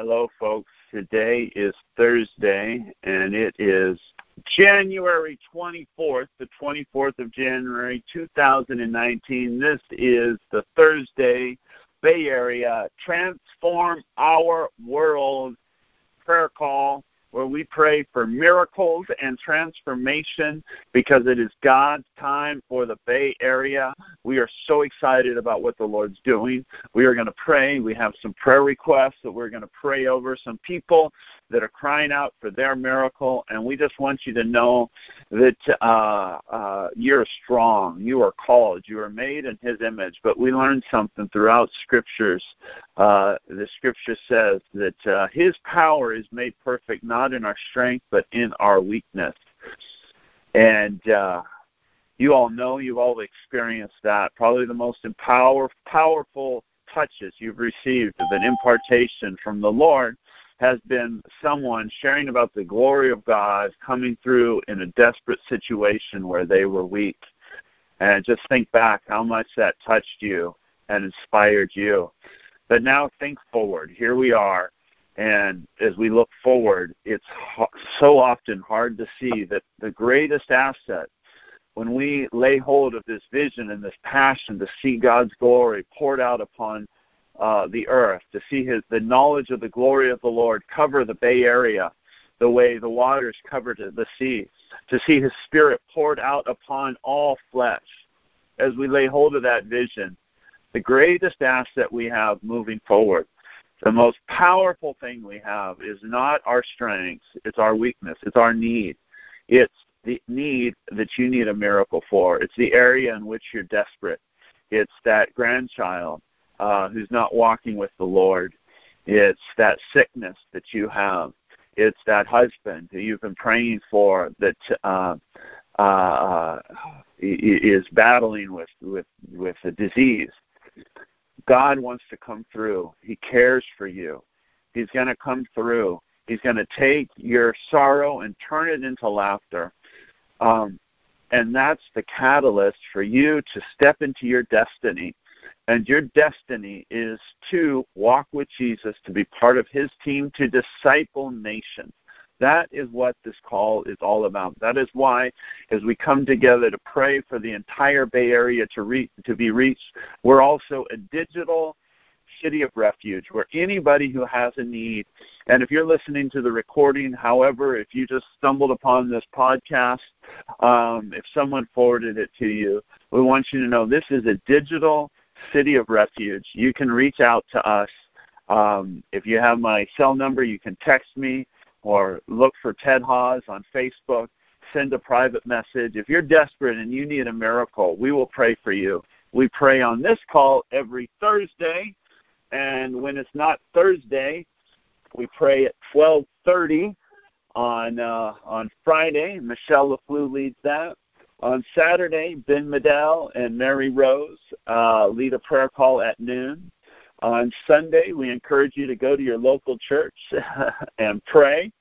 Hello, folks. Today is Thursday, and it is January 24th, the 24th of January, 2019. This is the Thursday Bay Area Transform Our World prayer call where we pray for miracles and transformation because it is God's time for the Bay Area. We are so excited about what the Lord's doing. We are going to pray. We have some prayer requests that we're going to pray over, some people that are crying out for their miracle, and we just want you to know that uh, uh, you're strong. You are called. You are made in His image. But we learned something throughout Scriptures. Uh, the Scripture says that uh, His power is made perfect not in our strength, but in our weakness. And uh, you all know, you've all experienced that. Probably the most empower, powerful touches you've received of an impartation from the Lord has been someone sharing about the glory of God coming through in a desperate situation where they were weak. And just think back how much that touched you and inspired you. But now think forward. Here we are. And as we look forward, it's so often hard to see that the greatest asset when we lay hold of this vision and this passion to see God's glory poured out upon uh, the earth, to see his the knowledge of the glory of the Lord cover the Bay Area, the way the waters covered the sea, to see his spirit poured out upon all flesh. As we lay hold of that vision, the greatest asset we have moving forward, the most powerful thing we have is not our strengths, it's our weakness, it's our need. It's the need that you need a miracle for. It's the area in which you're desperate. It's that grandchild uh, who's not walking with the Lord. It's that sickness that you have. It's that husband who you've been praying for that uh, uh, uh is battling with with with a disease. God wants to come through. He cares for you. He's going to come through. He's going to take your sorrow and turn it into laughter. Um, and that's the catalyst for you to step into your destiny. And your destiny is to walk with Jesus, to be part of his team, to disciple nations. That is what this call is all about. That is why, as we come together to pray for the entire Bay Area to, re- to be reached, we're also a digital city of refuge where anybody who has a need, and if you're listening to the recording, however, if you just stumbled upon this podcast, um, if someone forwarded it to you, we want you to know this is a digital City of Refuge. You can reach out to us. Um, if you have my cell number, you can text me or look for Ted Haas on Facebook. Send a private message. If you're desperate and you need a miracle, we will pray for you. We pray on this call every Thursday, and when it's not Thursday, we pray at 12:30 on uh, on Friday. Michelle LaFleur leads that. On Saturday, Ben Medell and Mary Rose uh, lead a prayer call at noon. On Sunday, we encourage you to go to your local church and pray.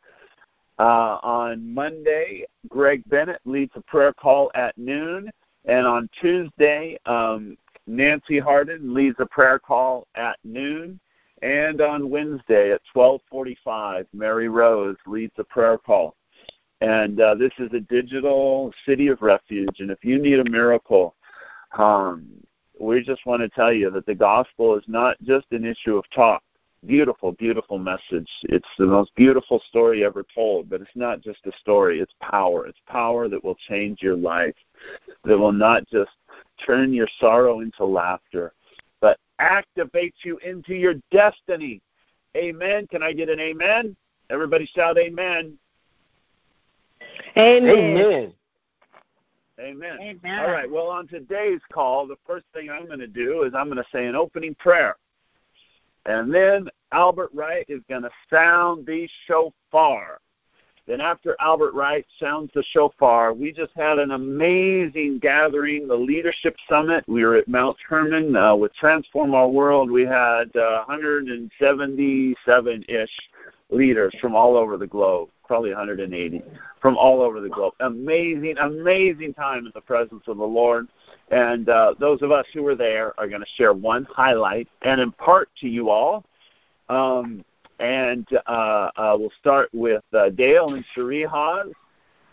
Uh, on Monday, Greg Bennett leads a prayer call at noon. And on Tuesday, um, Nancy Harden leads a prayer call at noon. And on Wednesday at 12:45, Mary Rose leads a prayer call. And uh, this is a digital city of refuge. And if you need a miracle, um, we just want to tell you that the gospel is not just an issue of talk. Beautiful, beautiful message. It's the most beautiful story ever told, but it's not just a story, it's power. It's power that will change your life, that will not just turn your sorrow into laughter, but activate you into your destiny. Amen. Can I get an amen? Everybody shout amen. Amen. Amen. Amen. Amen. All right. Well, on today's call, the first thing I'm going to do is I'm going to say an opening prayer. And then Albert Wright is going to sound the shofar. Then, after Albert Wright sounds the shofar, we just had an amazing gathering, the Leadership Summit. We were at Mount Hermon uh, with Transform Our World. We had uh, 177 ish leaders from all over the globe probably 180 from all over the globe. Amazing, amazing time in the presence of the Lord. And uh, those of us who were there are going to share one highlight and impart to you all um, and uh, uh, we'll start with uh, Dale and Cherie Haas.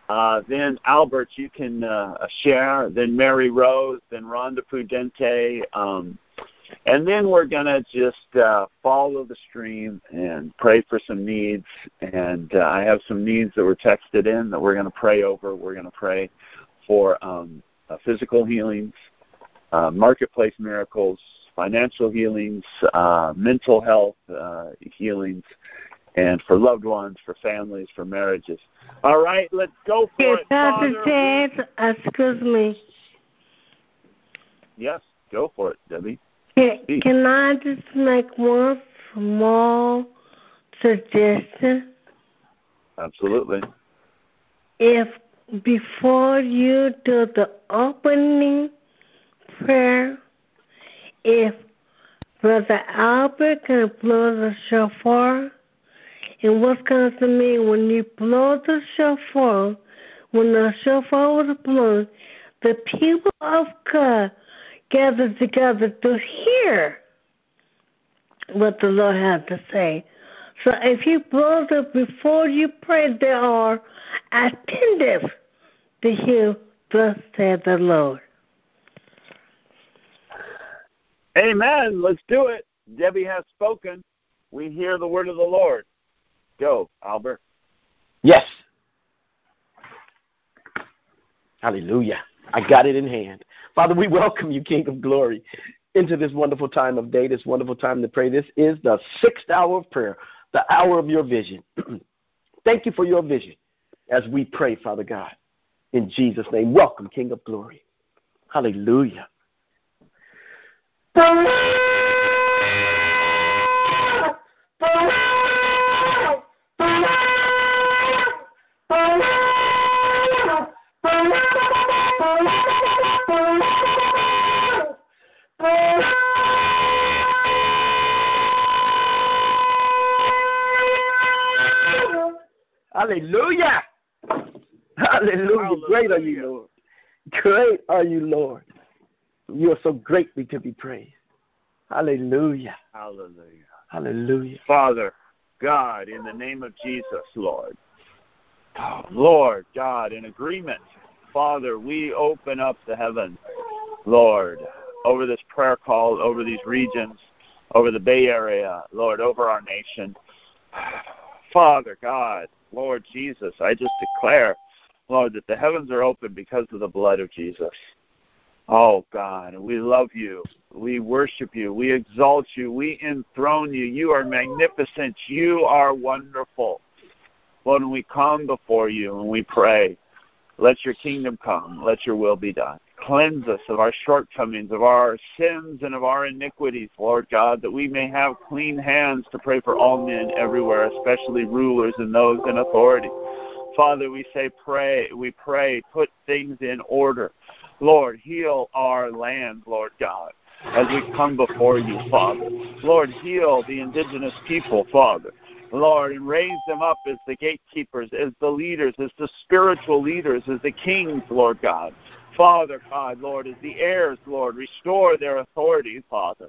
Uh, then Albert, you can uh, share. Then Mary Rose. Then Rhonda Prudente. Um, and then we're going to just uh, follow the stream and pray for some needs. And uh, I have some needs that were texted in that we're going to pray over. We're going to pray for um, uh, physical healings, uh, marketplace miracles, financial healings, uh, mental health uh, healings, and for loved ones, for families, for marriages. All right, let's go for it. Pastor Ted, excuse me. Yes, go for it, Debbie. Can, can I just make one small suggestion? Absolutely. If before you do the opening prayer, if Brother Albert can blow the shofar, and what comes to me when you blow the shofar, when the shofar was blown, the people of God gathered together to hear what the Lord had to say. So if you blow up before you pray, they are attentive to hear thus said the Lord. Amen. Let's do it. Debbie has spoken. We hear the word of the Lord. Go, Albert. Yes. Hallelujah. I got it in hand. Father, we welcome you, King of Glory, into this wonderful time of day, this wonderful time to pray. This is the sixth hour of prayer, the hour of your vision. Thank you for your vision as we pray, Father God. In Jesus' name, welcome, King of Glory. Hallelujah. Hallelujah. Hallelujah. Hallelujah. Great are you, Lord. Great are you, Lord. You are so greatly to be praised. Hallelujah. Hallelujah. Hallelujah. Father, God, in the name of Jesus, Lord. Lord, God, in agreement, Father, we open up the heavens, Lord, over this prayer call, over these regions, over the Bay Area, Lord, over our nation. Father, God, Lord Jesus, I just declare, Lord, that the heavens are open because of the blood of Jesus. Oh, God, we love you. We worship you. We exalt you. We enthrone you. You are magnificent. You are wonderful. Lord, when we come before you and we pray, let your kingdom come. Let your will be done. Cleanse us of our shortcomings, of our sins, and of our iniquities, Lord God, that we may have clean hands to pray for all men everywhere, especially rulers and those in authority. Father, we say pray, we pray, put things in order. Lord, heal our land, Lord God, as we come before you, Father. Lord, heal the indigenous people, Father. Lord, and raise them up as the gatekeepers, as the leaders, as the spiritual leaders, as the kings, Lord God. Father God, Lord, as the heirs, Lord, restore their authority, Father.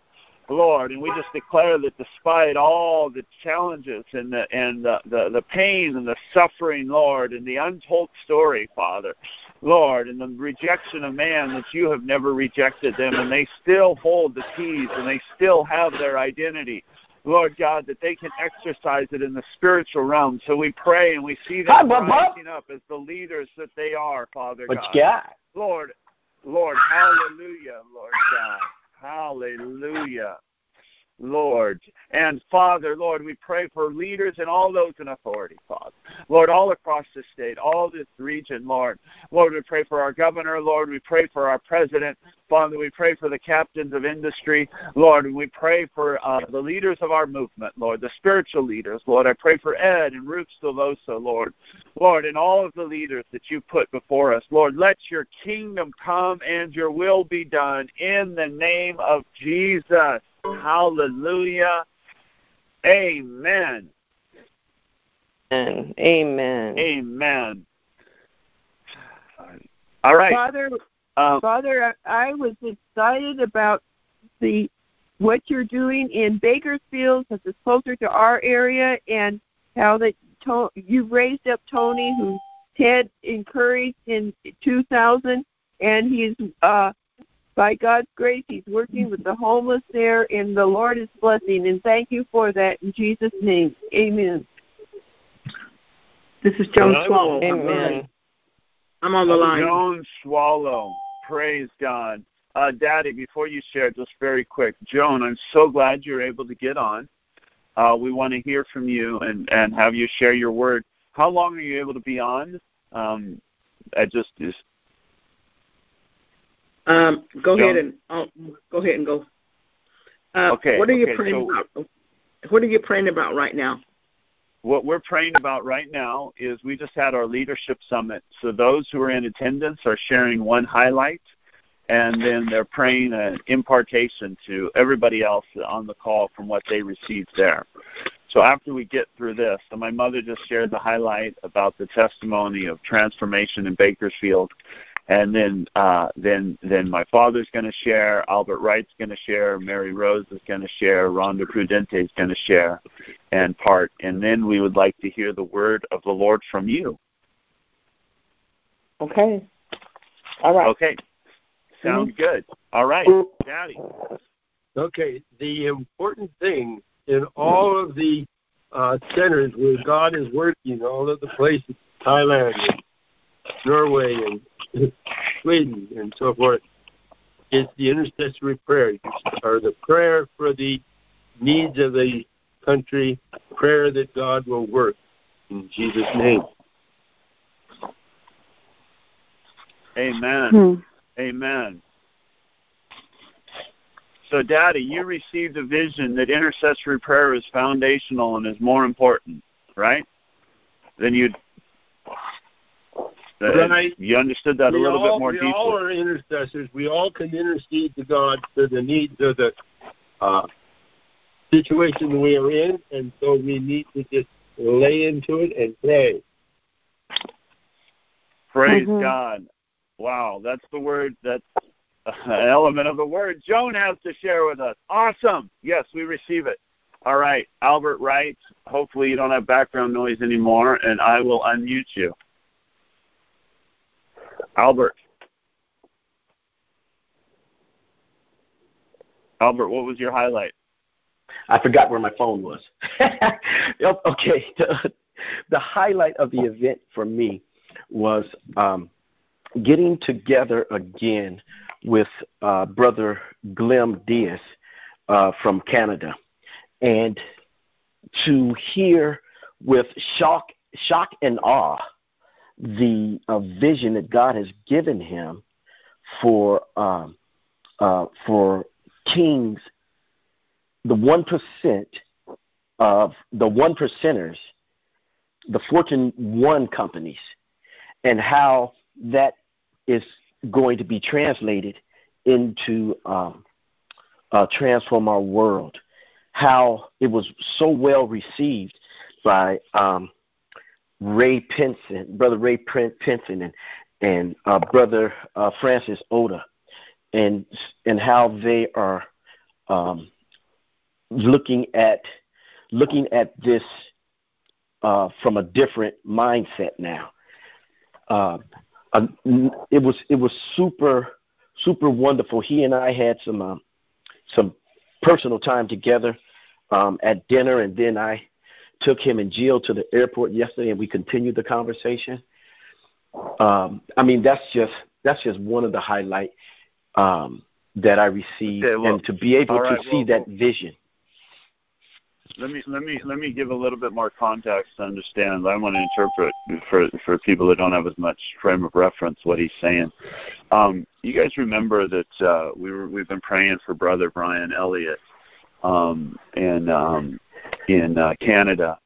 Lord, and we just declare that despite all the challenges and the and the, the, the pain and the suffering, Lord, and the untold story, Father, Lord, and the rejection of man, that you have never rejected them, and they still hold the keys and they still have their identity. Lord God, that they can exercise it in the spiritual realm. So we pray and we see them rising up as the leaders that they are, Father what God. Lord, Lord, hallelujah, Lord God. Hallelujah. Lord. And Father, Lord, we pray for leaders and all those in authority, Father. Lord, all across the state, all this region, Lord. Lord, we pray for our governor, Lord. We pray for our president. Father, we pray for the captains of industry, Lord, and we pray for uh, the leaders of our movement, Lord, the spiritual leaders, Lord. I pray for Ed and Ruth Silvoso, Lord, Lord, and all of the leaders that you put before us, Lord. Let your kingdom come and your will be done in the name of Jesus. Hallelujah. Amen. Amen. Amen. Amen. All right. Father, um, Father, I was excited about the what you're doing in Bakersfield, because it's closer to our area, and how that to- you raised up Tony, who Ted encouraged in 2000, and he's uh, by God's grace, he's working with the homeless there, and the Lord is blessing. And thank you for that in Jesus' name. Amen. This is Joan Hello. Swallow. Amen. I'm on the line. Joan Swallow. Praise God. Uh, Daddy, before you share, just very quick, Joan, I'm so glad you're able to get on. Uh, we want to hear from you and, and have you share your word. How long are you able to be on? Um, I just, just Um, go Joan? ahead and uh, go ahead and go. Uh, Okay, What are you okay, praying so- about? What are you praying about right now? what we're praying about right now is we just had our leadership summit. So those who are in attendance are sharing one highlight, and then they're praying an impartation to everybody else on the call from what they received there. So after we get through this, so my mother just shared the highlight about the testimony of transformation in Bakersfield, and then uh, then then my father's going to share, Albert Wright's going to share, Mary Rose is going to share, Rhonda Prudente is going to share, and part, and then we would like to hear the word of the Lord from you. Okay. All right. Okay, sounds good. All right, Daddy. Okay, the important thing in all of the uh, centers where God is working, all of the places, Thailand, and Norway, and Sweden, and so forth, is the intercessory prayer, or the prayer for the needs of the country, prayer that God will work in Jesus' name. Amen. Hmm. Amen. So, Daddy, you received a vision that intercessory prayer is foundational and is more important, right? Than you. Right. You understood that a little all, bit more we deeply. all are intercessors. We all can intercede to God for the needs of the uh, situation we are in, and so we need to just lay into it and pray. Praise Mhm. God. Wow, that's the word. That's an element of the word Joan has to share with us. Awesome. Yes, we receive it. All right, Albert Wright. Hopefully, you don't have background noise anymore, and I will unmute you. Albert. Albert, what was your highlight? I forgot where my phone was. Yep, okay. The, the highlight of the event for me was um, getting together again with uh, Brother Glenn Diaz uh, from Canada and to hear with shock, shock and awe the uh, vision that God has given him for um, uh, for kings the one percent of the one percenters, the Fortune one companies, and how that is going to be translated into um, uh, transform our world. How it was so well received by um, Ray Pinson, brother Ray Pinson, and and uh, brother uh, Francis Oda, and and how they are um, looking at looking at this uh, from a different mindset now. Uh, um, it was it was super super wonderful. He and I had some um, some personal time together um, at dinner, and then I took him and Jill to the airport yesterday, and we continued the conversation. Um, I mean, that's just that's just one of the highlight um, that I received, Okay, well, and to be able right, to see well, that vision. let me let me let me give a little bit more context to understand. I want to interpret for for people that don't have as much frame of reference what he's saying. Um, you guys remember that uh, we were we've been praying for Brother Brian Elliott um, in um, in uh, Canada,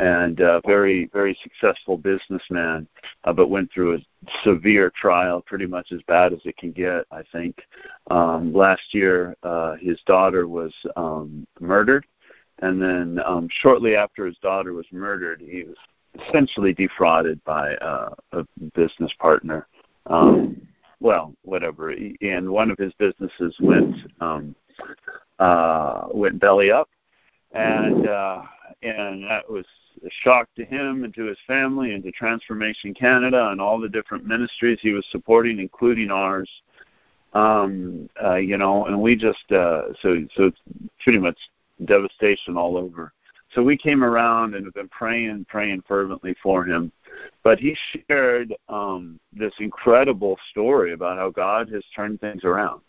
and uh, very very successful businessman, uh, but went through a severe trial, pretty much as bad as it can get. I think um, last year uh, his daughter was um, murdered and then um, shortly after his daughter was murdered, he was essentially defrauded by uh, a business partner. Um, well, whatever. And one of his businesses went um, uh, went belly up, and uh, and that was a shock to him and to his family and to Transformation Canada and all the different ministries he was supporting, including ours. Um, uh, you know, and we just uh, so so it's pretty much devastation all over. So we came around and have been praying, praying fervently for him. But he shared um, this incredible story about how God has turned things around.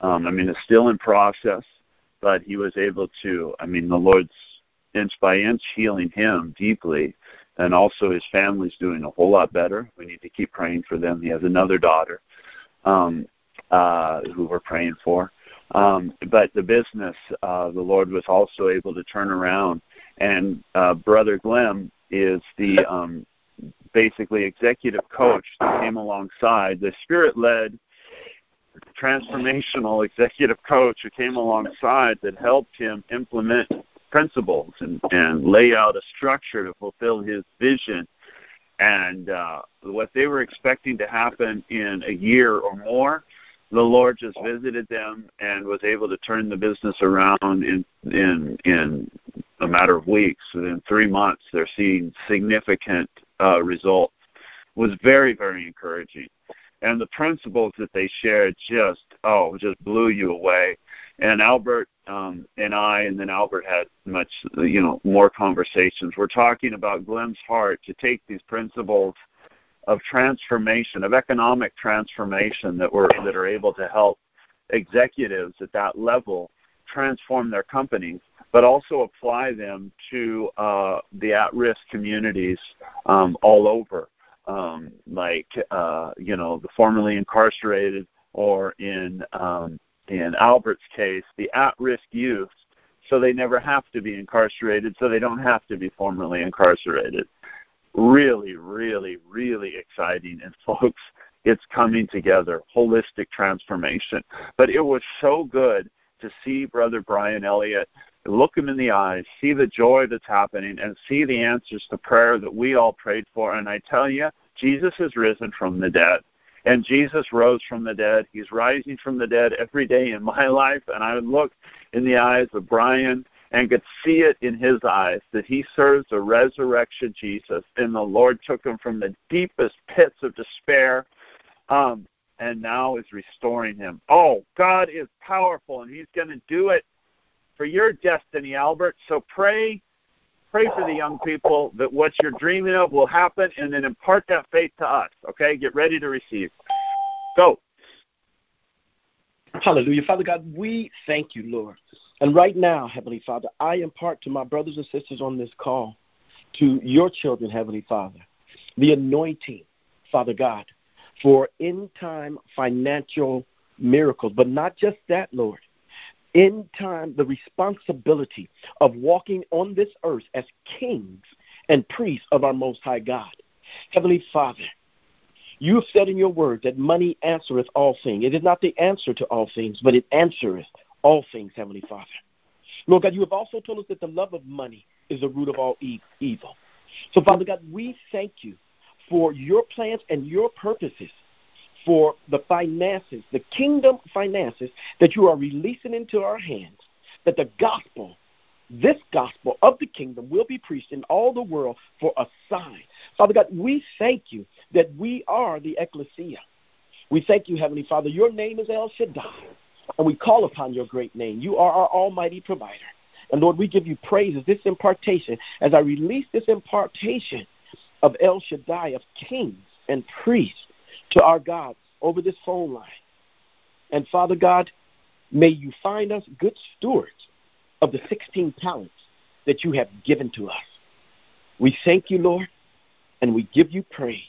Um, I mean, it's still in process, but he was able to. I mean, the Lord's inch by inch healing him deeply, and also his family's doing a whole lot better. We need to keep praying for them. He has another daughter um, uh, who we're praying for. Um, but the business, uh, the Lord was also able to turn around. And uh, Brother Glenn is the um, basically executive coach that came alongside the Spirit led transformational executive coach who came alongside that helped him implement principles and, and lay out a structure to fulfill his vision. And uh, what they were expecting to happen in a year or more, the Lord just visited them and was able to turn the business around in in in a matter of weeks. Within three months, they're seeing significant uh, results. Was very very encouraging, and the principles that they shared just oh just blew you away. And Albert um, and I, and then Albert had much, you know, more conversations. We're talking about Glenn's heart to take these principles of transformation, of economic transformation that we're that are able to help executives at that level transform their companies, but also apply them to uh, the at-risk communities um, all over, um, like uh, you know the formerly incarcerated, or in um, in Albert's case, the at-risk youth, so they never have to be incarcerated, so they don't have to be formerly incarcerated. Really, really, really exciting. And folks, it's coming together, holistic transformation. But it was so good to see Brother Brian Elliott look him in the eyes, see the joy that's happening, and see the answers to prayer that we all prayed for. And I tell you, Jesus has risen from the dead. And Jesus rose from the dead. He's rising from the dead every day in my life. And I would look in the eyes of Brian and could see it in his eyes that he serves a resurrection Jesus. And the Lord took him from the deepest pits of despair um, and now is restoring him. Oh, God is powerful, and he's going to do it for your destiny, Albert. So pray pray for the young people that what you're dreaming of will happen and then impart that faith to us. Okay? Get ready to receive. Go. Hallelujah. Father God, we thank you, Lord. And right now, Heavenly Father, I impart to my brothers and sisters on this call, to your children, Heavenly Father, the anointing, Father God, for in time financial miracles. But not just that, Lord in time the responsibility of walking on this earth as kings and priests of our Most High God. Heavenly Father, you have said in your word that money answereth all things. It is not the answer to all things, but it answereth all things, Heavenly Father. Lord God, you have also told us that the love of money is the root of all e- evil. So, Father God, we thank you for your plans and your purposes for the finances, the kingdom finances that you are releasing into our hands, that the gospel, this gospel of the kingdom will be preached in all the world for a sign. Father God, we thank you that we are the ecclesia. We thank you, Heavenly Father. Your name is El Shaddai, and we call upon your great name. You are our almighty provider. And Lord, we give you praise as this impartation, as I release this impartation of El Shaddai, of kings and priests to our God over this phone line. And Father God, may you find us good stewards of the 16 talents that you have given to us. We thank you, Lord, and we give you praise.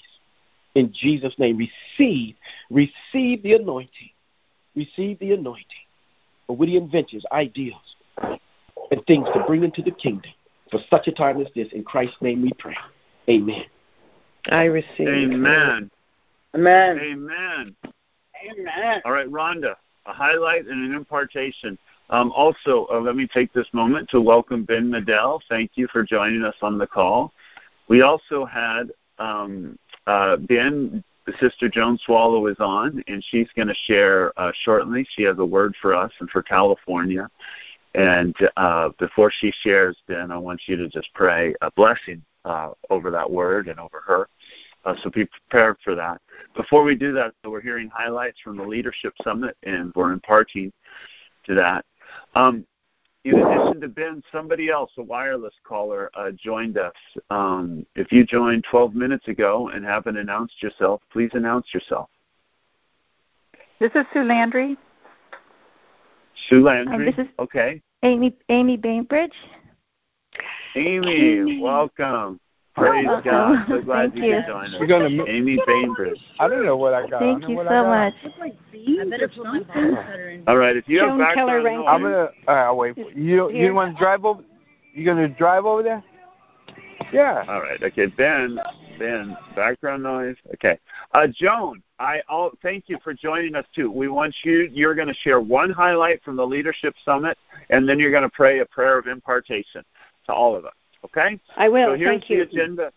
In Jesus' name, receive, receive the anointing. Receive the anointing for witty inventions, ideals, and things to bring into the kingdom for such a time as this. In Christ's name we pray. Amen. I receive. Amen. Amen. Amen. Amen. All right, Rhonda, a highlight and an impartation. Um, also, uh, let me take this moment to welcome Ben Nadell. Thank you for joining us on the call. We also had um, uh, Ben Sister Joan Swallow is on, and she's going to share uh, shortly. She has a word for us and for California. And uh, before she shares, Ben, I want you to just pray a blessing uh, over that word and over her. Uh, so be prepared for that. Before we do that, we're hearing highlights from the Leadership Summit, and we're imparting to that. Um, in addition to Ben, somebody else, a wireless caller, uh, joined us. Um, if you joined 12 minutes ago and haven't announced yourself, please announce yourself. This is Sue Landry. Sue Landry. Um, this is okay. Amy Amy Bainbridge. Amy, Amy. welcome. Praise welcome. God. So glad Thank you you. could join us. We're gonna. Amy Bainbridge. I don't know what I got. Thank I you so I much. I better put my phone cutter in. All right, if you have background noise, I'm gonna. Uh, I'll wait. For you. You want to drive over? You gonna drive over there? Yeah. All right. Okay, Ben. Ben, background noise. Okay. Uh, Joan, I all thank you for joining us too. We want you. You're going to share one highlight from the Leadership Summit, and then you're going to pray a prayer of impartation to all of us. Okay. I will. So here's Thank the you. agenda.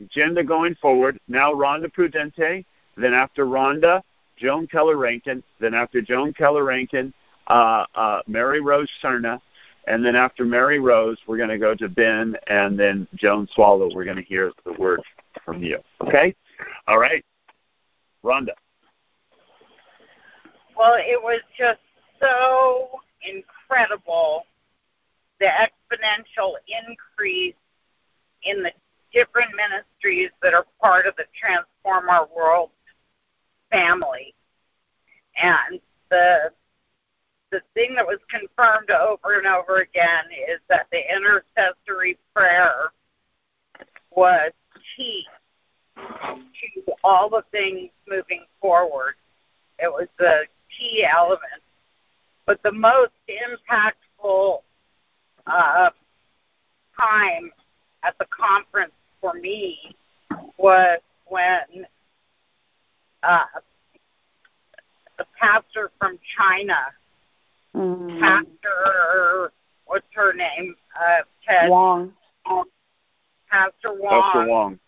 Agenda going forward. Now Rhonda Prudente. Then after Rhonda, Joan Keller Rankin. Then after Joan Keller Rankin, uh, uh, Mary Rose Cerna. And then after Mary Rose, we're going to go to Ben, and then Joan Swallow. We're going to hear the word from you. Okay? All right. Rhonda. Well, it was just so incredible the exponential increase in the different ministries that are part of the Transform Our World family. And the the thing that was confirmed over and over again is that the intercessory prayer was key to all the things moving forward. It was the key element. But the most impactful uh, time at the conference for me was when uh, the pastor from China, Mm. Pastor, what's her name? Uh, Ted. Wong. Pastor Wong. Pastor Wong.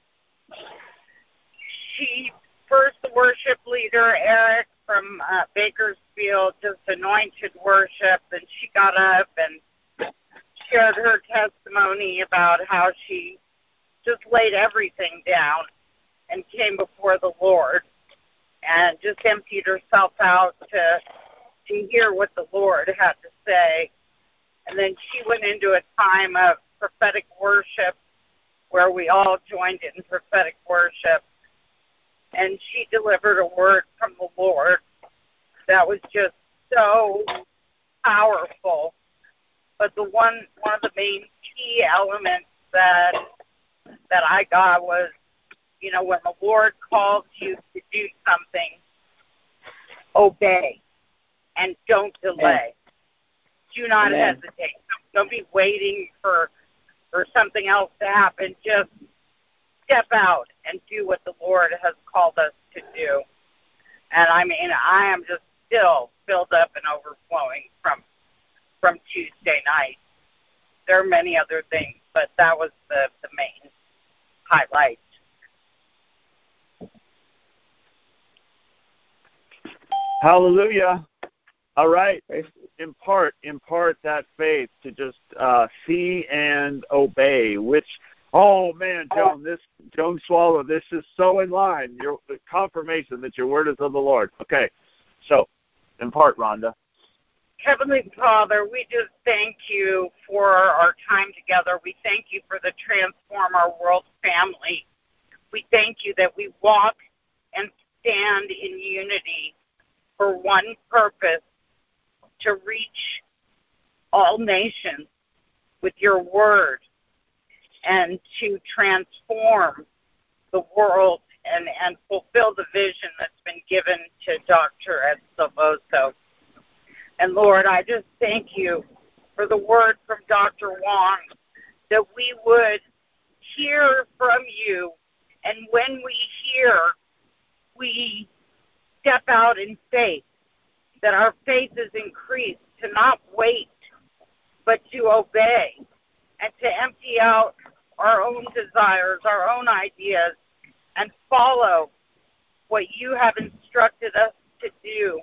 she first worship leader Eric from uh, Bakersfield just anointed worship, and she got up and shared her testimony about how she just laid everything down and came before the Lord and just emptied herself out to to hear what the Lord had to say. And then she went into a time of prophetic worship where we all joined in prophetic worship. And she delivered a word from the Lord that was just so powerful. But the one one of the main key elements that that I got was, you know, when the Lord calls you to do something, obey and don't delay. Do not Amen. hesitate. Don't be waiting for for something else to happen. Just step out and do what the Lord has called us to do. And I mean, I am just still filled up and overflowing from from Tuesday night. There are many other things, but that was the the main highlight. Hallelujah. All right. Impart, impart that faith to just uh, see and obey. Which, oh man, Joan, this Joan Swallow, this is so in line. Your the confirmation that your word is of the Lord. Okay, so impart, Rhonda. Heavenly Father, we just thank you for our time together. We thank you for the Transform Our World family. We thank you that we walk and stand in unity for one purpose to reach all nations with your word and to transform the world and, and fulfill the vision that's been given to Dr. Ed Silvoso. And Lord, I just thank you for the word from Dr. Wong that we would hear from you. And when we hear, we step out in faith, that our faith is increased to not wait, but to obey and to empty out our own desires, our own ideas, and follow what you have instructed us to do.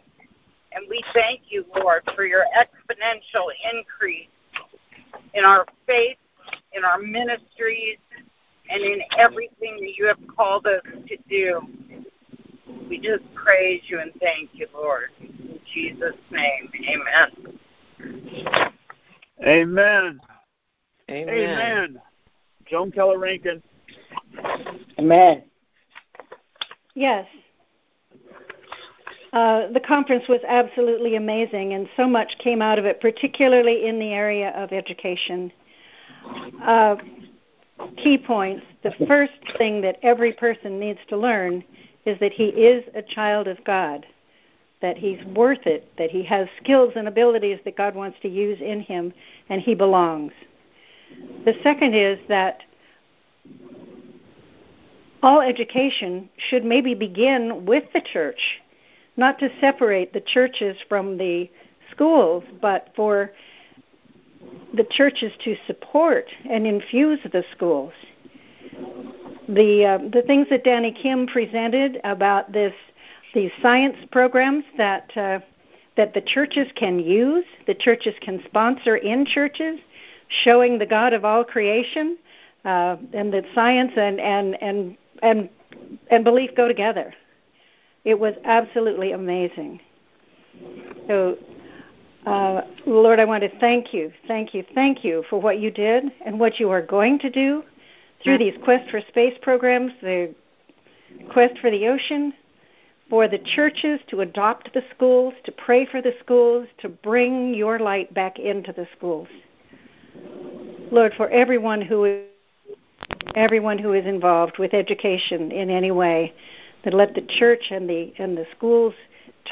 And we thank you, Lord, for your exponential increase in our faith, in our ministries, and in everything that you have called us to do. We just praise you and thank you, Lord. In Jesus' name, amen. Amen. Amen. Amen. Joan Keller Rankin. Amen. Yes. Uh, the conference was absolutely amazing, and so much came out of it, particularly in the area of education. Uh, key points. The first thing that every person needs to learn is that he is a child of God, that he's worth it, that he has skills and abilities that God wants to use in him, and he belongs. The second is that all education should maybe begin with the church, not to separate the churches from the schools, but for the churches to support and infuse the schools. The uh, the things that Danny Kim presented about this these science programs that uh, that the churches can use, the churches can sponsor in churches, showing the God of all creation, uh, and that science and and and and and belief go together. It was absolutely amazing. So uh, Lord, I want to thank you, thank you, thank you for what you did and what you are going to do through these Quest for Space programs, the Quest for the Ocean, for the churches to adopt the schools, to pray for the schools, to bring your light back into the schools. Lord, for everyone who is everyone who is involved with education in any way, that let the church and the and the schools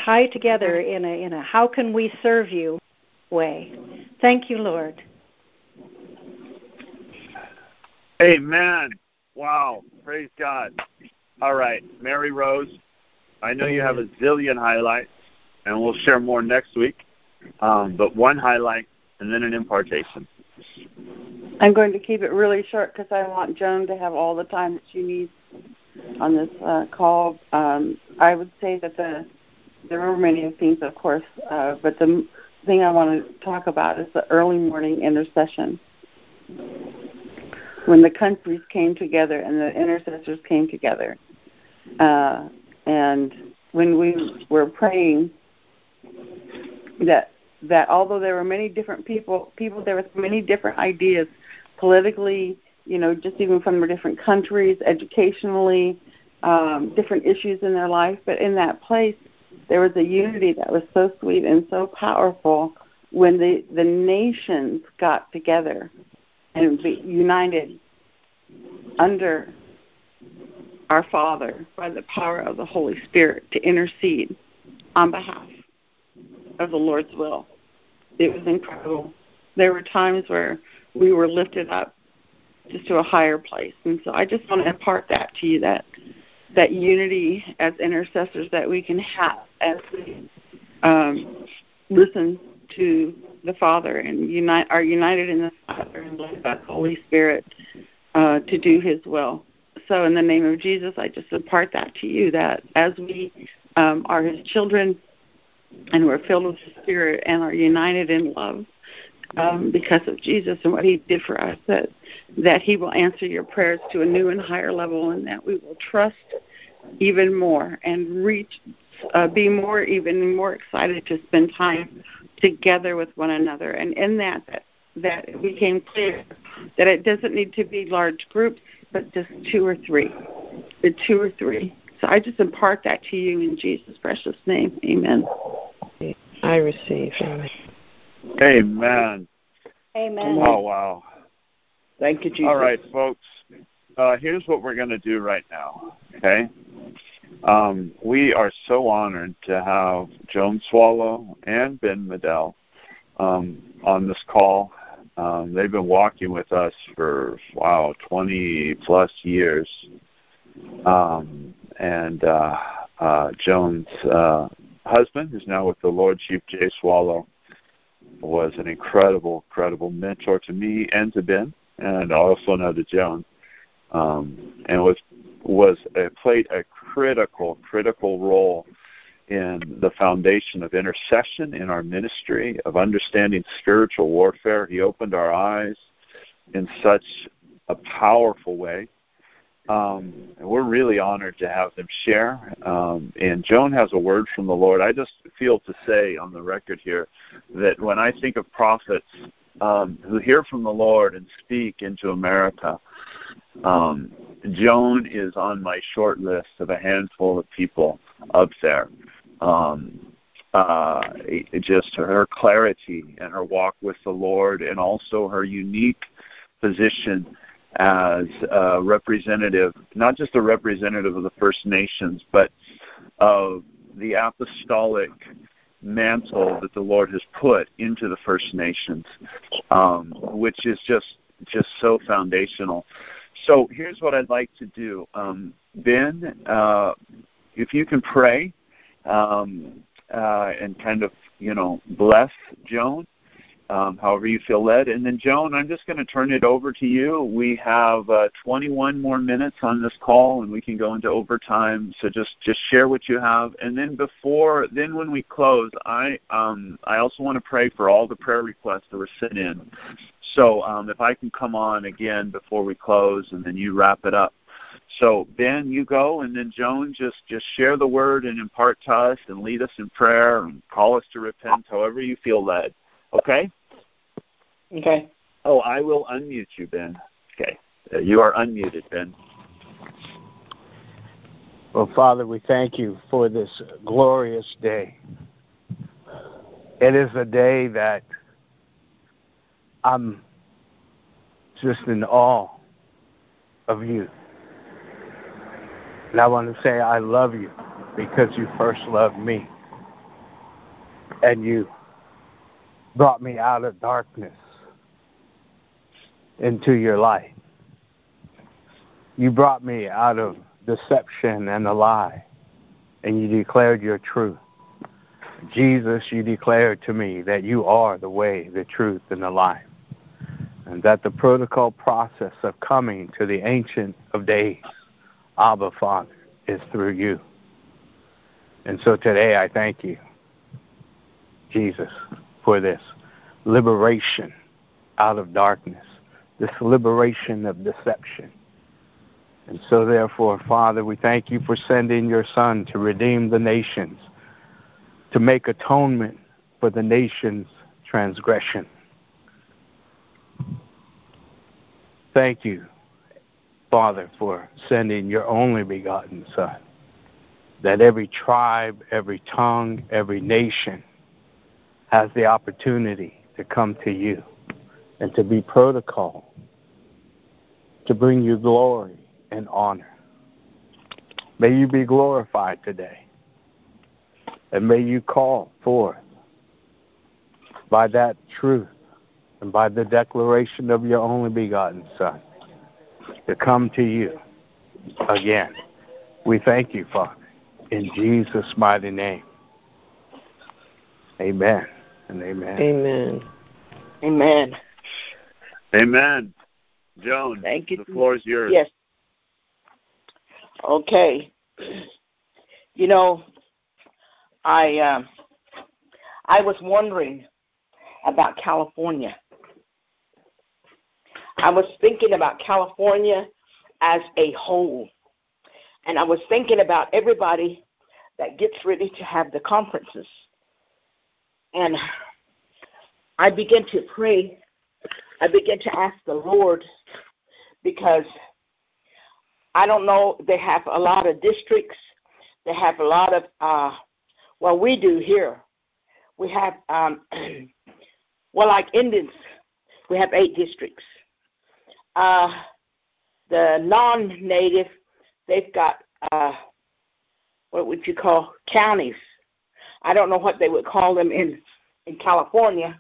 tie together in a in a how can we serve you way. Thank you, Lord. Amen. Wow. Praise God. All right, Mary Rose. I know you have a zillion highlights, and we'll share more next week. Um, but one highlight and then an impartation. I'm going to keep it really short because I want Joan to have all the time that she needs on this uh, call. Um, I would say that the there were many things, of course, uh, but the thing I want to talk about is the early morning intercession. When the countries came together and the intercessors came together, uh, and when we were praying, that that although there were many different people, people there were many different ideas politically, you know, just even from different countries, educationally, um, different issues in their life, but in that place there was a unity that was so sweet and so powerful when the the nations got together and be united under our Father by the power of the Holy Spirit to intercede on behalf of the Lord's will. It was incredible. There were times where we were lifted up just to a higher place. And so I just want to impart that to you that that unity as intercessors that we can have as we um, listen to the Father and unite are united in the Father and led by the Holy Spirit uh, to do His will. So, in the name of Jesus, I just impart that to you that as we um, are His children and we're filled with the Spirit and are united in love, um, because of Jesus and what He did for us, that that He will answer your prayers to a new and higher level, and that we will trust even more and reach, uh, be more even more excited to spend time together with one another. And in that, that that it became clear that it doesn't need to be large groups, but just two or three, the two or three. So I just impart that to you in Jesus' precious name. Amen. I receive. Amen. Amen. Amen. Oh, wow. Thank you, Jesus. All right, folks. Uh, here's what we're going to do right now, okay? Um, we are so honored to have Joan Swallow and Ben Medell um, on this call. Um, they've been walking with us for, wow, 20 plus years. Um, and uh, uh, Joan's uh, husband, who's now with the Lord, Chief Jay Swallow, was an incredible, incredible mentor to me and to Ben, and also to Joan, um, and was was played a critical, critical role in the foundation of intercession in our ministry, of understanding spiritual warfare. He opened our eyes in such a powerful way. Um, and we're really honored to have them share. Um, and Joan has a word from the Lord. I just feel to say on the record here that when I think of prophets um, who hear from the Lord and speak into America, um, Joan is on my short list of a handful of people up there. Um, uh, just her clarity and her walk with the Lord, and also her unique position as a representative, not just a representative of the First Nations, but of the apostolic mantle that the Lord has put into the First Nations, um, which is just just so foundational. So here's what I'd like to do, um, Ben. Uh, if you can pray um, uh, and kind of you know bless Joan, um, however you feel led. And then, Joan, I'm just going to turn it over to you. We have uh, 21 more minutes on this call, and we can go into overtime. So just just share what you have. And then before, then when we close, I um, I also want to pray for all the prayer requests that were sent in. So um, if I can come on again before we close, and then you wrap it up. So Ben, you go, and then Joan, just just share the word and impart to us, and lead us in prayer, and call us to repent, however you feel led. Okay? Okay. Oh, I will unmute you, Ben. Okay. Uh, you are unmuted, Ben. Well, Father, we thank you for this glorious day. It is a day that I'm just in awe of you. And I want to say I love you because you first loved me. And you brought me out of darkness into your light. You brought me out of deception and a lie, and you declared your truth. Jesus, you declared to me that you are the way, the truth, and the life, and that the protocol process of coming to the Ancient of Days, Abba Father, is through you. And so today I thank you, Jesus, for this liberation out of darkness, this liberation of deception. And so, therefore, Father, we thank you for sending your Son to redeem the nations, to make atonement for the nation's transgression. Thank you, Father, for sending your only begotten Son, that every tribe, every tongue, every nation has the opportunity to come to you and to be protocol, to bring you glory and honor. May you be glorified today. And may you call forth by that truth and by the declaration of your only begotten Son to come to you again. We thank you, Father, in Jesus' mighty name. Amen and amen. Amen. Amen. Amen. Joan, Thank you. the floor is yours. Yes. Okay. You know, I um, I was wondering about California. I was thinking about California as a whole. And I was thinking about everybody that gets ready to have the conferences. And I began to pray. I began to ask the Lord because I don't know, they have a lot of districts. They have a lot of, uh, well, we do here. We have, um, well, like Indians, we have eight districts. Uh, the non-native, they've got uh, what would you call counties? I don't know what they would call them in in California,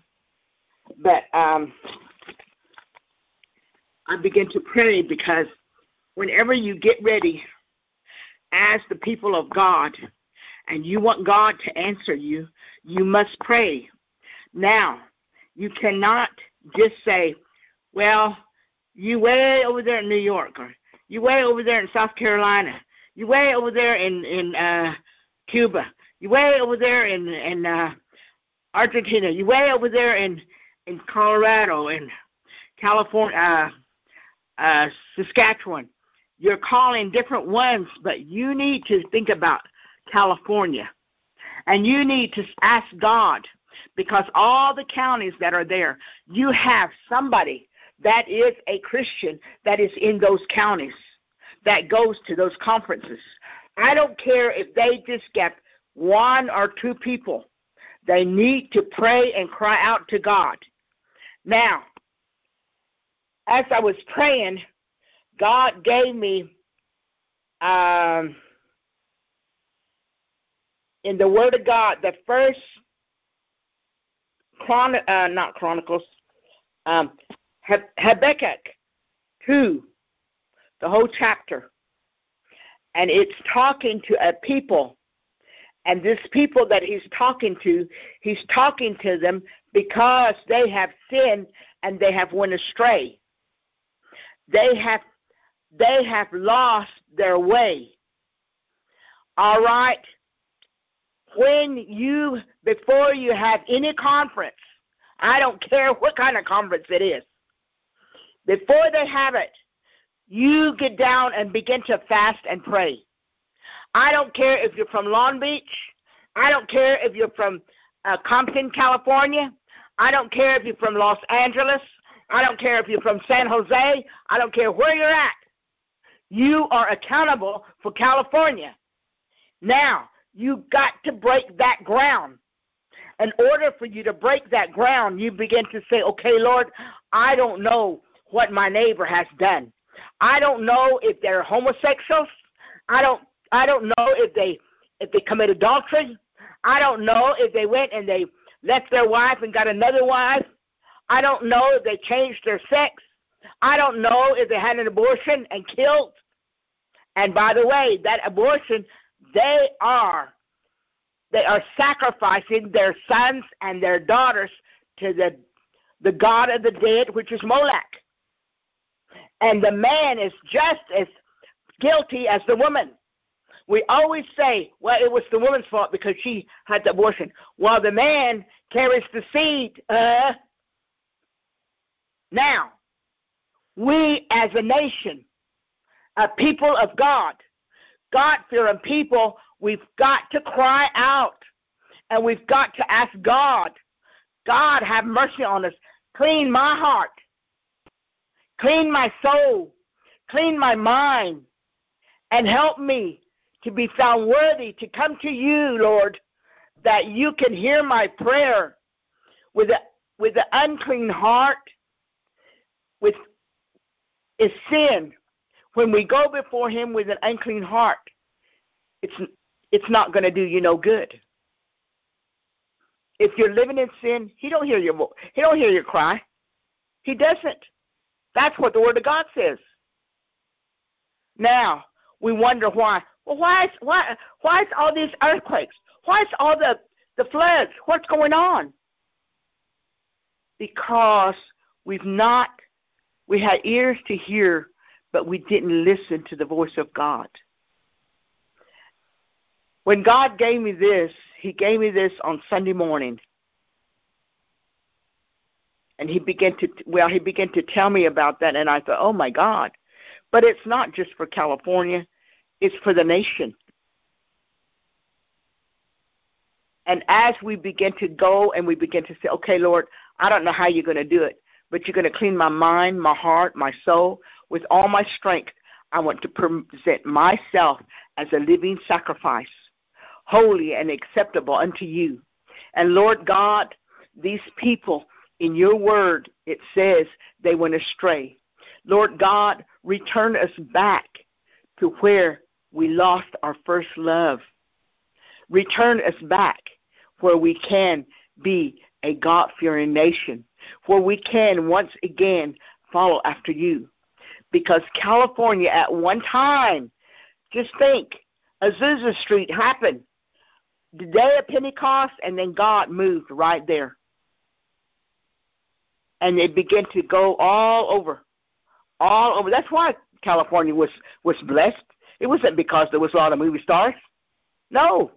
but um, I begin to pray because whenever you get ready as the people of God and you want God to answer you, you must pray. Now, you cannot just say, well, you way over there in New York or you way over there in South Carolina, You way over there in in uh, Cuba. You way over there in in uh, Argentina. You way over there in in Colorado and California, uh, uh, Saskatchewan. You're calling different ones, but you need to think about California, and you need to ask God because all the counties that are there, you have somebody that is a Christian that is in those counties that goes to those conferences. I don't care if they just get one or two people. They need to pray and cry out to God. Now, as I was praying, God gave me um, in the Word of God the first chron- uh, not Chronicles, um, Habakkuk 2, the whole chapter. And it's talking to a people. And this people that he's talking to, he's talking to them because they have sinned and they have went astray. They have they have lost their way. All right? When you before you have any conference, I don't care what kind of conference it is. Before they have it, you get down and begin to fast and pray. I don't care if you're from Long Beach. I don't care if you're from uh, Compton, California. I don't care if you're from Los Angeles. I don't care if you're from San Jose. I don't care where you're at. You are accountable for California. Now, you've got to break that ground. In order for you to break that ground, you begin to say, okay, Lord, I don't know what my neighbor has done. I don't know if they're homosexuals. I don't I don't know if they if they commit adultery. I don't know if they went and they left their wife and got another wife. I don't know if they changed their sex. I don't know if they had an abortion and killed. And by the way, that abortion, they are they are sacrificing their sons and their daughters to the the god of the dead, which is Moloch. And the man is just as guilty as the woman. We always say, well, it was the woman's fault because she had the abortion, while the man carries the seed. Uh, now, we as a nation, a people of God, God fearing people, we've got to cry out and we've got to ask God, God, have mercy on us. Clean my heart. Clean my soul. Clean my mind. And help me to be found worthy to come to you, Lord, that you can hear my prayer with a with an unclean heart, with is sin. When we go before Him with an unclean heart, it's it's not going to do you no good. If you're living in sin, He don't hear your He don't hear your cry. He doesn't. That's what the Word of God says. Now we wonder why. Well, why is why why is all these earthquakes? Why is all the the floods? What's going on? Because we've not we had ears to hear, but we didn't listen to the voice of God. When God gave me this, He gave me this on Sunday morning. And he began to well, he began to tell me about that and I thought, Oh my God. But it's not just for California, it's for the nation. And as we begin to go and we begin to say, Okay, Lord, I don't know how you're gonna do it, but you're going to clean my mind, my heart, my soul with all my strength. I want to present myself as a living sacrifice, holy and acceptable unto you. And Lord God, these people in your word, it says they went astray. Lord God, return us back to where we lost our first love. Return us back where we can be a God fearing nation where we can once again follow after you. Because California, at one time, just think, Azusa Street happened the day of Pentecost, and then God moved right there. And it began to go all over, all over. That's why California was was blessed It wasn't because there was a lot of movie stars. No.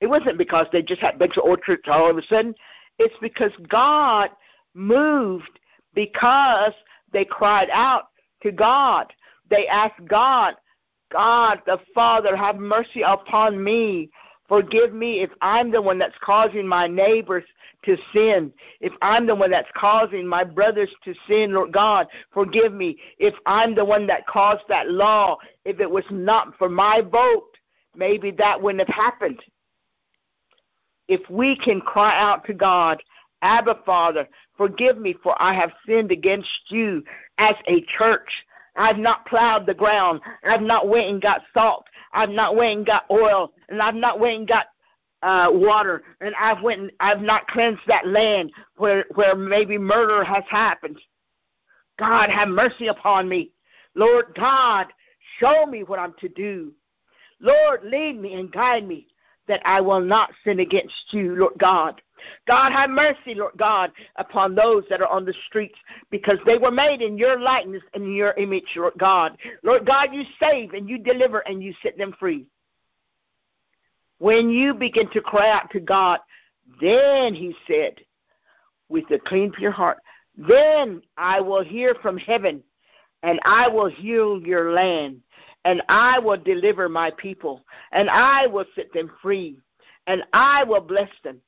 It wasn't because they just had of orchards all of a sudden. It's because God moved because they cried out to God. They asked God, God the Father, have mercy upon me. Forgive me if I'm the one that's causing my neighbors to sin. If I'm the one that's causing my brothers to sin, Lord God, forgive me. If I'm the one that caused that law, if it was not for my vote, maybe that wouldn't have happened. If we can cry out to God, Abba Father, forgive me for I have sinned against you as a church. I've not plowed the ground. I've not went and got salt. I've not went and got oil, and I've not went and got uh, water, and I've went and I've not cleansed that land where where maybe murder has happened. God, have mercy upon me. Lord God, show me what I'm to do. Lord, lead me and guide me that I will not sin against you, Lord God. God, have mercy, Lord God, upon those that are on the streets because they were made in your likeness and in your image, Lord God. Lord God, you save and you deliver and you set them free. When you begin to cry out to God, then he said, with a clean, pure heart, then I will hear from heaven and I will heal your land and I will deliver my people and I will set them free and I will bless them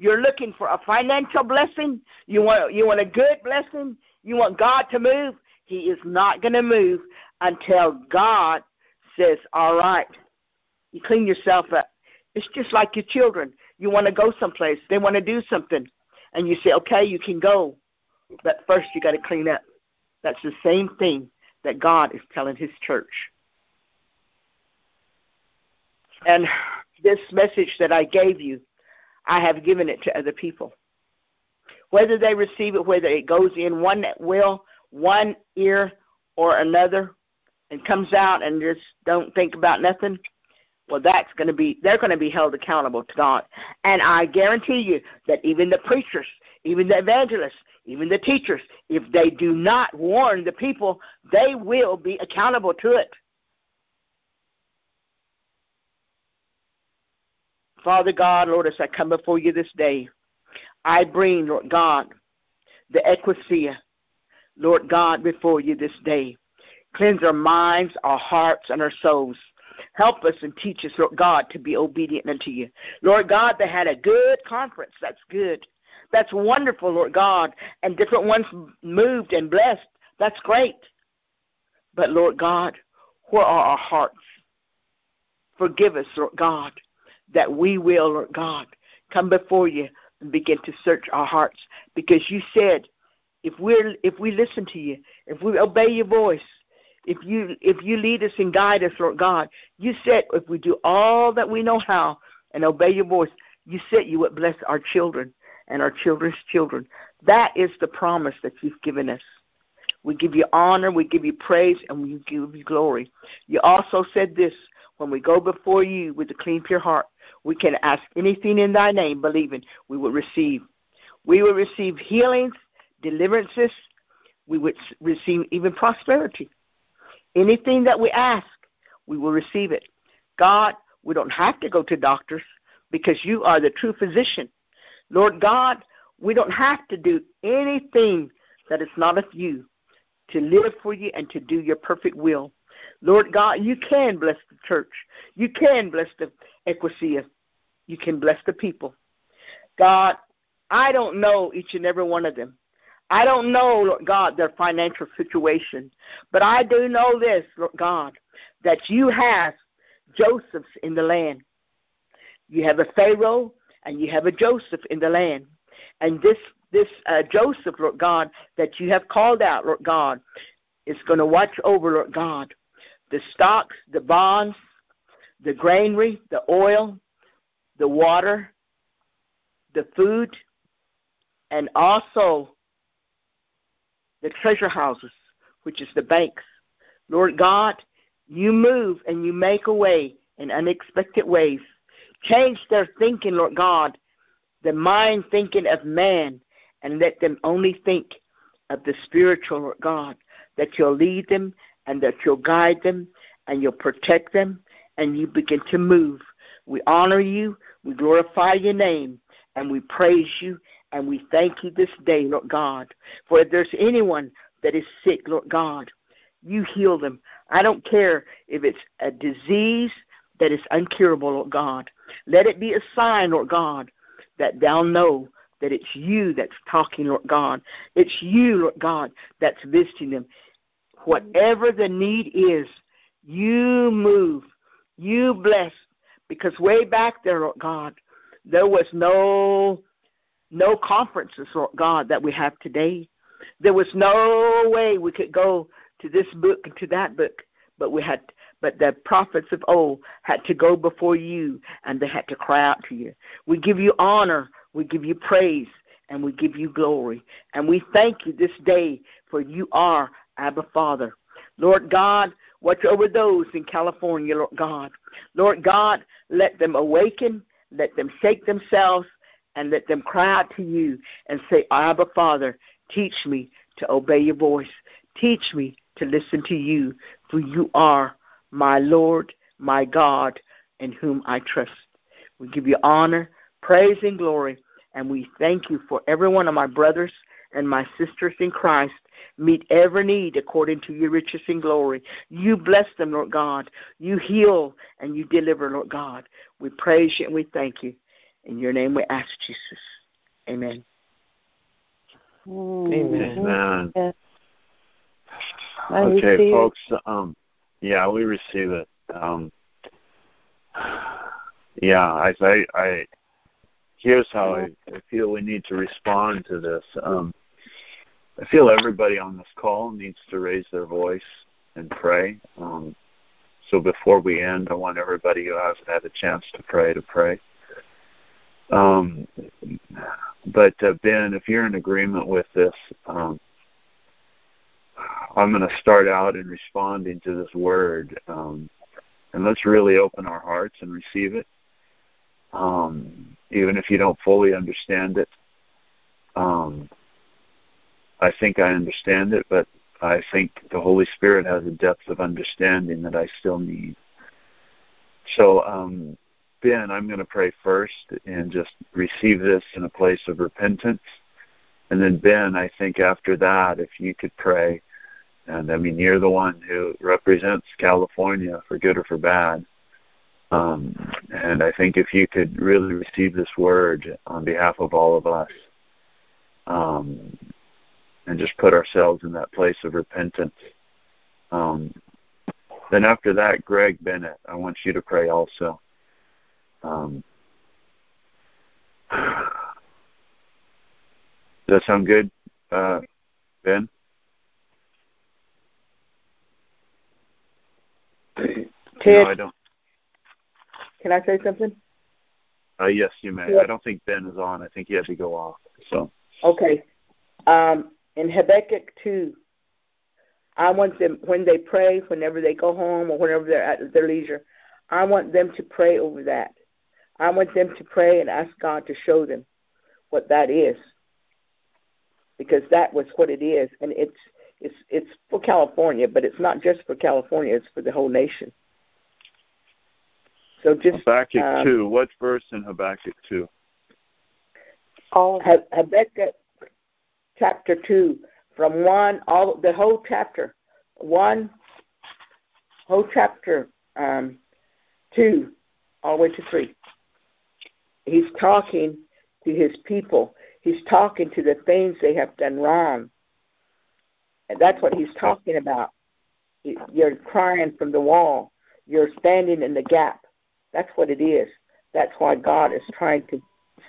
you're looking for a financial blessing. You want you want a good blessing. You want God to move. He is not going to move until God says, "All right." You clean yourself up. It's just like your children. You want to go someplace. They want to do something, and you say, "Okay, you can go," but first you got to clean up. That's the same thing that God is telling His church. And this message that I gave you I have given it to other people. Whether they receive it, whether it goes in one will, one ear, or another, and comes out and just don't think about nothing, well, that's going to be, they're going to be held accountable to God. And I guarantee you that even the preachers, even the evangelists, even the teachers, if they do not warn the people, they will be accountable to it. Father God, Lord, as I come before you this day, I bring, Lord God, the ecclesia, Lord God, before you this day. Cleanse our minds, our hearts, and our souls. Help us and teach us, Lord God, to be obedient unto you. Lord God, they had a good conference. That's good. That's wonderful, Lord God. And different ones moved and blessed. That's great. But, Lord God, where are our hearts? Forgive us, Lord God that we will, Lord God, come before you and begin to search our hearts. Because you said, if we're if we listen to you, if we obey your voice, if you if you lead us and guide us, Lord God, you said if we do all that we know how and obey your voice, you said you would bless our children and our children's children. That is the promise that you've given us. We give you honor, we give you praise, and we give you glory. You also said this when we go before you with a clean, pure heart, we can ask anything in thy name, believing we will receive. We will receive healings, deliverances. We would receive even prosperity. Anything that we ask, we will receive it. God, we don't have to go to doctors because you are the true physician. Lord God, we don't have to do anything that is not of you to live for you and to do your perfect will. Lord God, you can bless the church. You can bless the ecclesia. You can bless the people. God, I don't know each and every one of them. I don't know, Lord God, their financial situation. But I do know this, Lord God, that you have Josephs in the land. You have a Pharaoh and you have a Joseph in the land. And this this uh, Joseph, Lord God, that you have called out, Lord God, is going to watch over, Lord God, the stocks, the bonds, the granary, the oil, the water, the food, and also the treasure houses, which is the banks. Lord God, you move and you make a way in unexpected ways. Change their thinking, Lord God, the mind thinking of man, and let them only think of the spiritual, Lord God, that you'll lead them and that you'll guide them and you'll protect them and you begin to move. We honor you, we glorify your name, and we praise you and we thank you this day, Lord God. For if there's anyone that is sick, Lord God, you heal them. I don't care if it's a disease that is uncurable, Lord God. Let it be a sign, Lord God, that they'll know that it's you that's talking, Lord God. It's you, Lord God, that's visiting them. Whatever the need is, you move, you bless, because way back there, God, there was no no conferences, God, that we have today. There was no way we could go to this book and to that book, but we had but the prophets of old had to go before you and they had to cry out to you. We give you honor, we give you praise, and we give you glory. And we thank you this day for you are Abba Father. Lord God, watch over those in California, Lord God. Lord God, let them awaken, let them shake themselves, and let them cry out to you and say, Abba Father, teach me to obey your voice. Teach me to listen to you, for you are my Lord, my God, in whom I trust. We give you honor, praise, and glory, and we thank you for every one of my brothers and my sisters in Christ. Meet every need according to your riches and glory. You bless them, Lord God. You heal and you deliver, Lord God. We praise you and we thank you. In your name we ask Jesus. Amen. Amen. Amen. Okay, folks. Um, yeah, we receive it. Um, yeah, I, I, I here's how I, I feel we need to respond to this. Um, I feel everybody on this call needs to raise their voice and pray. Um, so before we end, I want everybody who hasn't had a chance to pray to pray. Um, but uh, Ben, if you're in agreement with this, um, I'm going to start out in responding to this word, um, and let's really open our hearts and receive it, um, even if you don't fully understand it. I think I understand it, but I think the Holy Spirit has a depth of understanding that I still need. So, um, Ben, I'm going to pray first and just receive this in a place of repentance. And then, Ben, I think after that, if you could pray, and I mean, you're the one who represents California for good or for bad. Um, and I think if you could really receive this word on behalf of all of us, um, and just put ourselves in that place of repentance. Um, then after that, Greg Bennett, I want you to pray also. Um, does that sound good, uh, Ben? Ted, no, I don't. Can I say something? Uh, yes, you may. I don't think Ben is on. I think he had to go off. So. Okay. Um, in Habakkuk 2, I want them, when they pray, whenever they go home or whenever they're at their leisure, I want them to pray over that. I want them to pray and ask God to show them what that is. Because that was what it is. And it's it's it's for California, but it's not just for California, it's for the whole nation. So just Habakkuk um, two. What verse in Habakkuk two? All Habakkuk chapter two, from one all the whole chapter, one whole chapter um, two, all the way to three he's talking to his people. He's talking to the things they have done wrong. And that's what he's talking about. You're crying from the wall. You're standing in the gap. That's what it is. That's why God is trying to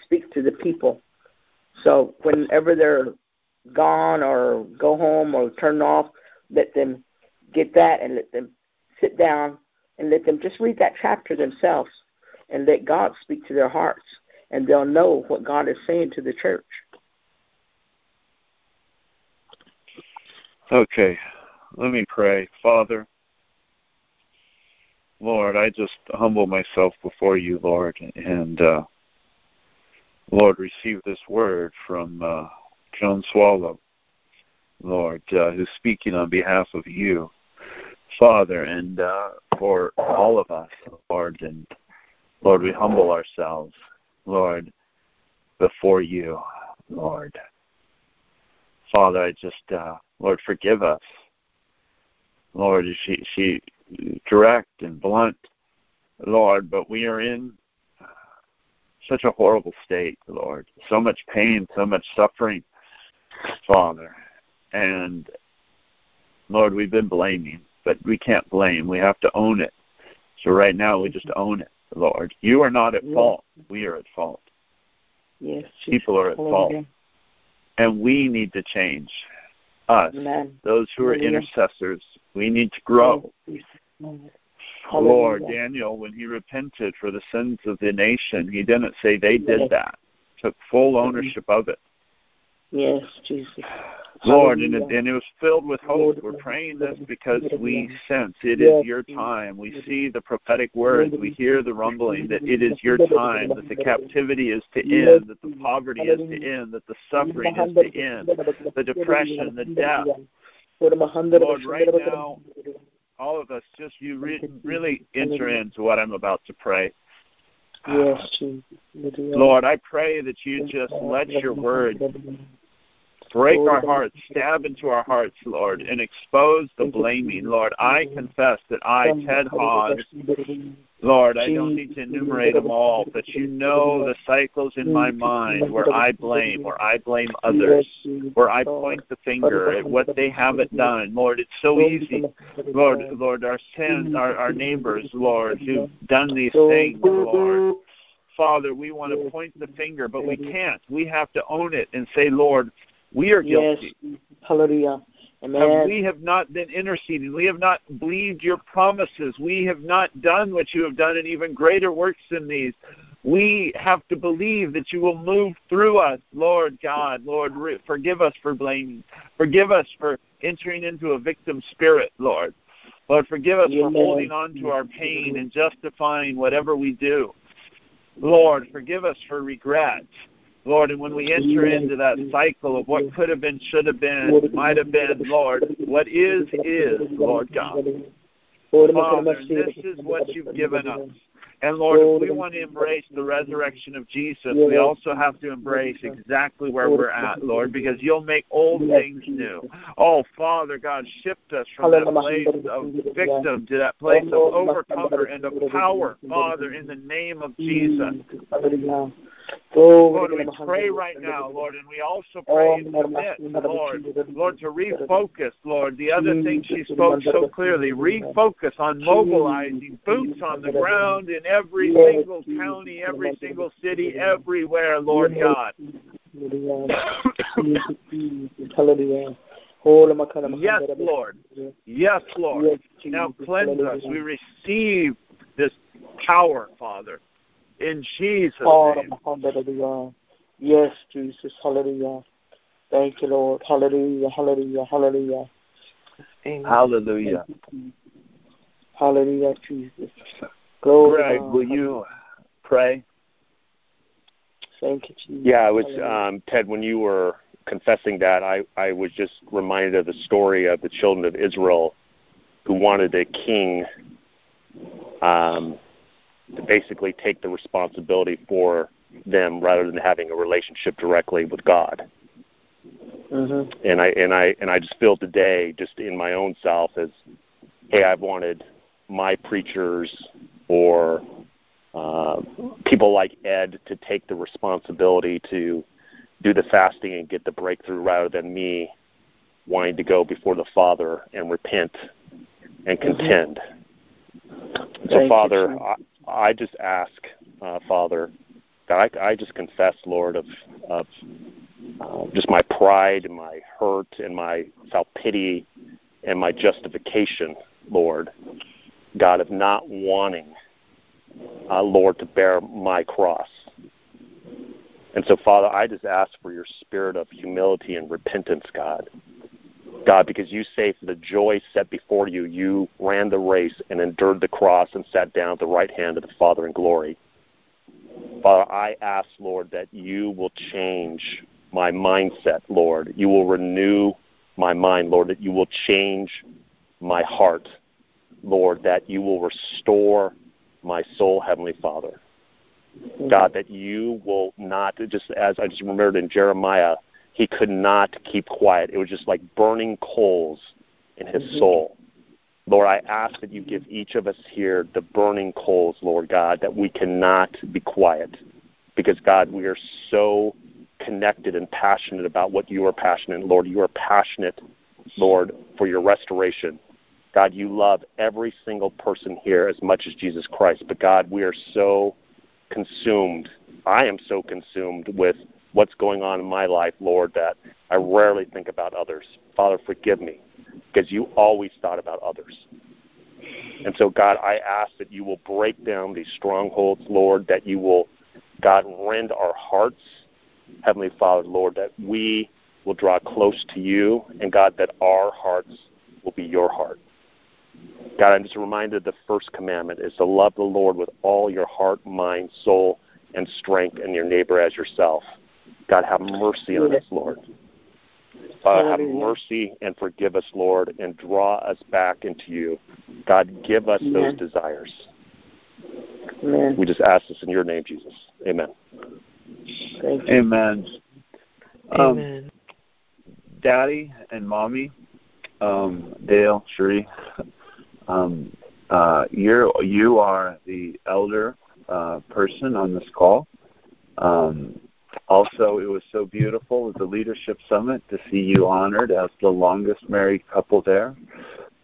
speak to the people. So whenever they're gone or go home or turn off, let them get that and let them sit down and let them just read that chapter themselves and let God speak to their hearts, and they'll know what God is saying to the church. Okay, let me pray. Father, Lord, I just humble myself before you, Lord, and uh, Lord, receive this word from uh, Joan Swallow, Lord, uh, who's speaking on behalf of you. Father, and uh, for all of us, Lord, and Lord, we humble ourselves, Lord, before you, Lord. Father, I just, uh, Lord, forgive us. Lord, she, she direct and blunt, Lord, but we are in such a horrible state, Lord. So much pain, so much suffering, Father. And Lord, we've been blaming, but we can't blame. We have to own it. So right now we just own it, Lord. You are not at fault. We are at fault. Yes. People are at fault. And we need to change. Us, Amen. those who are Hallelujah. intercessors, we need to grow. Oh, Hallelujah. Lord, Daniel, when he repented for the sins of the nation, he didn't say they did Yes. that. Took full ownership of it. Yes, Jesus. Lord, and it, and it was filled with hope. Lord, We're praying this because we sense it is your time. We see the prophetic words. We hear the rumbling that it is your time, that the captivity is to end, that the poverty is to end, that the suffering is to end, the depression, the death. Lord, right now, all of us, just you re- really enter into what I'm about to pray. Yes, Jesus. Lord, I pray that you just let your word break our hearts, stab into our hearts, Lord, and expose the blaming. Lord, I confess that I, Ted Hogg, Lord, I don't need to enumerate them all, but you know the cycles in my mind where I blame, where I blame others, where I point the finger at what they haven't done. Lord, it's so easy. Lord, Lord, our sins, our, our neighbors, Lord, who've done these things, Lord. Father, we want to point the finger, but we can't. We have to own it and say, Lord, we are Yes. guilty. Hallelujah. And Amen. we have not been interceding. We have not believed your promises. We have not done what you have done and even greater works than these. We have to believe that you will move through us, Lord God. Lord, forgive us for blaming. Forgive us for entering into a victim spirit, Lord. Lord, forgive us for holding on to our pain and justifying whatever we do. Lord, forgive us for regret. Lord, and when we enter into that cycle of what could have been, should have been, might have been, Lord, what is, is, Lord God. Father, this is what you've given us. And Lord, if we want to embrace the resurrection of Jesus, we also have to embrace exactly where we're at, Lord, because you'll make old things new. Oh, Father God, shift us from that place of victim to that place of overcomer and of power, Father, in the name of Jesus. Hallelujah. Lord, we pray right now, Lord, and we also pray and commit, Lord, Lord, to refocus, Lord. The other thing she spoke so clearly, refocus on mobilizing boots on the ground in every single county, every single city, everywhere, Lord God. Yes, Lord. Yes, Lord. Now cleanse us. We receive this power, Father, in Jesus' name. Hallelujah. Yes, Jesus. Hallelujah. Thank you, Lord. Hallelujah. Hallelujah. Hallelujah. Amen. Hallelujah. Hallelujah, Jesus. Glory Greg, God. will you pray? Thank you, Jesus. Yeah, I was um, Ted. When you were confessing that, I I was just reminded of the story of the children of Israel who wanted a king um, to basically take the responsibility for them rather than having a relationship directly with God. Mhm. And I and I and I just feel today, just in my own self, as hey, I've wanted my preachers or uh, people like Ed to take the responsibility to do the fasting and get the breakthrough rather than me wanting to go before the Father and repent and contend. So, Thank Father, Jesus. I, just ask, uh, Father, that I, I just confess, Lord, of, of uh, just my pride and my hurt and my self pity and my justification, Lord, God, of not wanting, uh, Lord, to bear my cross. And so, Father, I just ask for your spirit of humility and repentance, God. God, because you say for the joy set before you, you ran the race and endured the cross and sat down at the right hand of the Father in glory. Father, I ask, Lord, that you will change my mindset, Lord. You will renew my mind, Lord, that you will change my heart. Lord, that you will restore my soul, Heavenly Father. Mm-hmm. God, that you will not, just as I just remembered in Jeremiah, he could not keep quiet. It was just like burning coals in his mm-hmm. soul. Lord, I ask that you give each of us here the burning coals, Lord God, that we cannot be quiet. Because, God, we are so connected and passionate about what you are passionate. Lord, you are passionate, Lord, for your restoration. God, you love every single person here as much as Jesus Christ. But, God, we are so consumed. I am so consumed with what's going on in my life, Lord, that I rarely think about others. Father, forgive me because you always thought about others. And so, God, I ask that you will break down these strongholds, Lord, that you will, God, rend our hearts, Heavenly Father, Lord, that we will draw close to you, and God, that our hearts will be your heart. God, I'm just reminded the first commandment is to love the Lord with all your heart, mind, soul, and strength, and your neighbor as yourself. God, have mercy on us, Lord. Father, have mercy and forgive us, Lord, and draw us back into you. God, give us Amen. those desires. Amen. We just ask this in your name, Jesus. Amen. Amen. Um, Amen. Daddy and Mommy, um, Dale, Sheree, um, uh, you're, you are the elder uh, person on this call. Um, also, it was so beautiful at the Leadership Summit to see you honored as the longest married couple there.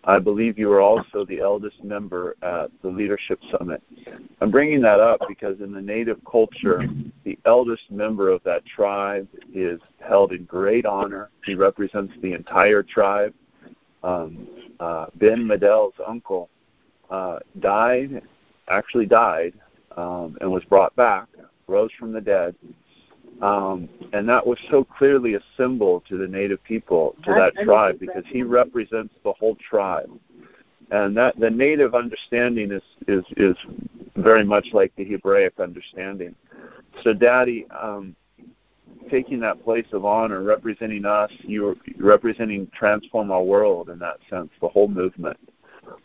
I believe you were also the eldest member at the Leadership Summit. I'm bringing that up because in the Native culture, the eldest member of that tribe is held in great honor. He represents the entire tribe. Um, uh, ben Madel's uncle uh, died, actually died, um, and was brought back, rose from the dead, um, and that was so clearly a symbol to the native people, to that tribe, because he represents the whole tribe. And that the native understanding is, is, is very much like the Hebraic understanding. So, Daddy, um, taking that place of honor, representing us, you're representing Transform Our World in that sense, the whole movement,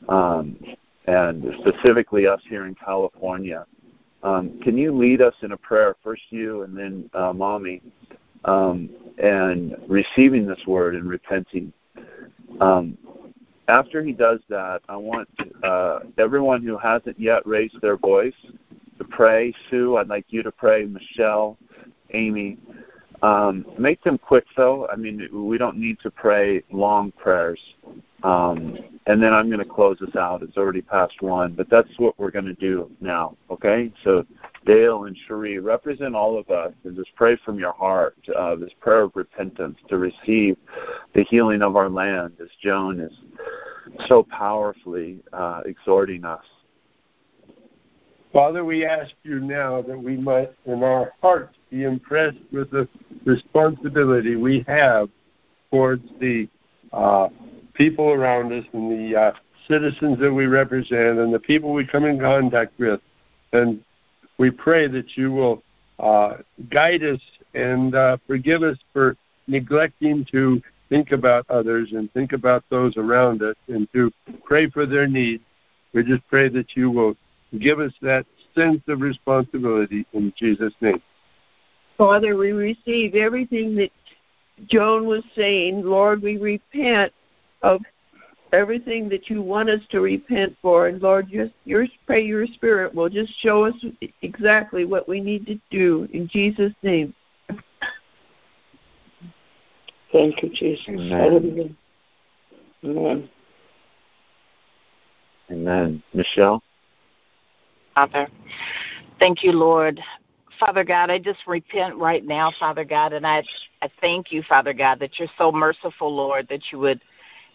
um, and specifically us here in California. Um, can you lead us in a prayer, first you and then uh, mommy, um, and receiving this word and repenting? Um, after he does that, I want uh, everyone who hasn't yet raised their voice to pray. Sue, I'd like you to pray. Michelle, Amy, um, make them quick though. I mean, we don't need to pray long prayers. Um, and then I'm going to close this out. It's already past one, but that's what we're going to do now. Okay? So Dale and Cherie, represent all of us and just pray from your heart uh, this prayer of repentance to receive the healing of our land as Joan is so powerfully uh, exhorting us. Father, we ask you now that we might, in our hearts, be impressed with the responsibility we have towards the uh, people around us and the uh, citizens that we represent and the people we come in contact with. And we pray that you will uh, guide us and uh, forgive us for neglecting to think about others and think about those around us and to pray for their needs. We just pray that you will give us that sense of responsibility in Jesus' name. Father, we receive everything that Joan was saying. Lord, we repent of everything that you want us to repent for. And Lord, just your pray your spirit will just show us exactly what we need to do in Jesus' name. Thank you, Jesus. Amen. Amen. Amen. Michelle? Father, thank you, Lord. Father God, I just repent right now, Father God, and I I thank you, Father God, that you're so merciful, Lord, that you would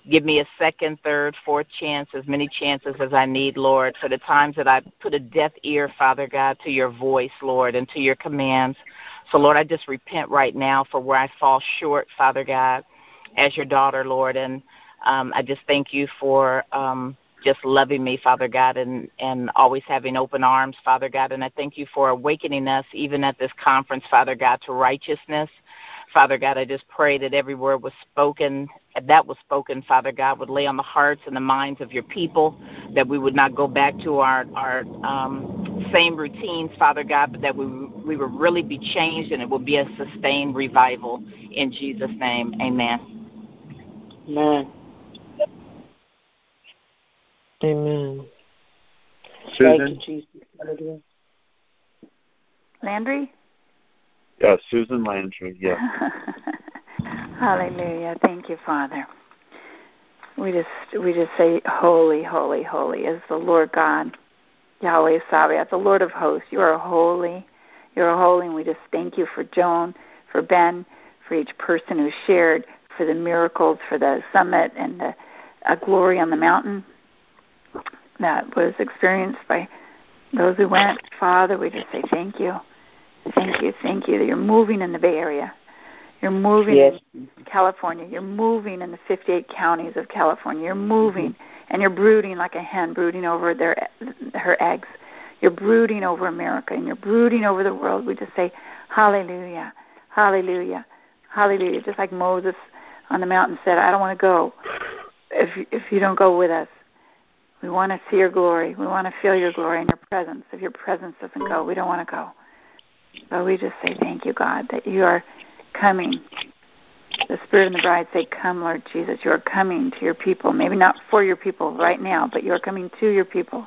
Give me a second, third, fourth chance, as many chances as I need, Lord, for the times that I put a deaf ear, Father God, to your voice, Lord, and to your commands. So, Lord, I just repent right now for where I fall short, Father God, as your daughter, Lord. And um, I just thank you for um, just loving me, Father God, and, and always having open arms, Father God. And I thank you for awakening us, even at this conference, Father God, to righteousness. Father God, I just pray that every word was spoken that was spoken, Father God, would lay on the hearts and the minds of your people, that we would not go back to our, our um, same routines, Father God, but that we, we would really be changed and it would be a sustained revival. In Jesus' name, amen. Amen. Amen. Susan? Thank you, Jesus. Landry? Yeah, Susan Landry, yeah. Hallelujah. Thank you, Father. We just we just say holy, holy, holy is the Lord God, Yahweh Sabaoth, the Lord of hosts. You are holy. You are holy, and we just thank you for Joan, for Ben, for each person who shared, for the miracles, for the summit and the a glory on the mountain that was experienced by those who went. Father, we just say thank you. Thank you, thank you that you're moving in the Bay Area. You're moving yes. in California. You're moving in the 58 counties of California. You're moving mm-hmm. and you're brooding like a hen brooding over their her eggs. You're brooding over America and you're brooding over the world. We just say hallelujah. Hallelujah. Hallelujah. Just like Moses on the mountain said, I don't want to go if if you don't go with us. We want to see your glory. We want to feel your glory and your presence. If your presence doesn't go, we don't want to go. But we just say thank you, God, that you are coming. The Spirit and the bride say, Come, Lord Jesus. You are coming to your people. Maybe not for your people right now, but you are coming to your people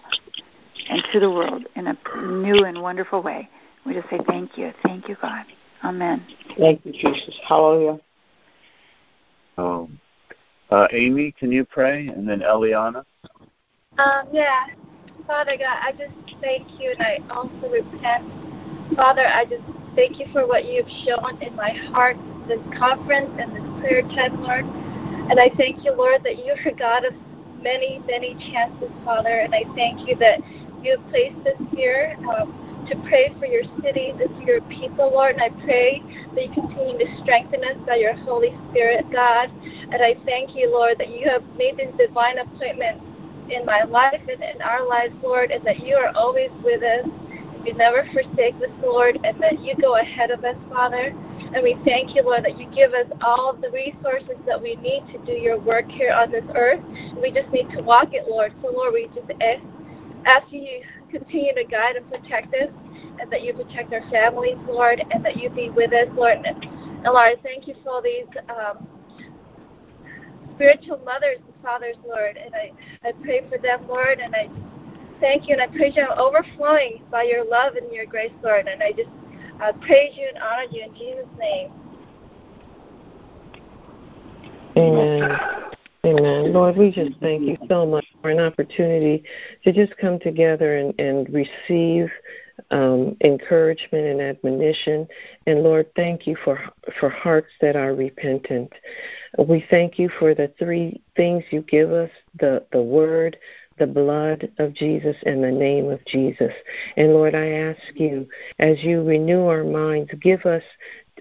and to the world in a new and wonderful way. We just say thank you. Thank you, God. Amen. Thank you, Jesus. Hallelujah. Um, uh, Amy, can you pray? And then Eliana? Um, yeah. Father God, I just thank you and I also repent. Father, I just thank you for what you've shown in my heart, this conference and this prayer time, Lord. And I thank you, Lord, that you are God of many, many chances, Father. And I thank you that you have placed us here um, to pray for your city, this your people, Lord. And I pray that you continue to strengthen us by your Holy Spirit, God. And I thank you, Lord, that you have made these divine appointments in my life and in our lives, Lord, and that you are always with us. You never forsake us, Lord, and that you go ahead of us, Father. And we thank you, Lord, that you give us all of the resources that we need to do your work here on this earth. We just need to walk it, Lord. So, Lord, we just ask, ask you continue to guide and protect us, and that you protect our families, Lord, and that you be with us, Lord. And, and Lord, thank you for all these um, spiritual mothers and fathers, Lord, and I, I pray for them, Lord, and I thank you and I praise you. I'm overflowing by your love and your grace, Lord, and I just uh, praise you and honor you in Jesus' name. Amen. Amen. Lord, we just thank you so much for an opportunity to just come together and, and receive um, encouragement and admonition. And Lord, thank you for for hearts that are repentant. We thank you for the three things you give us: the the word, the blood of Jesus, and the name of Jesus. And Lord, I ask you, as you renew our minds, give us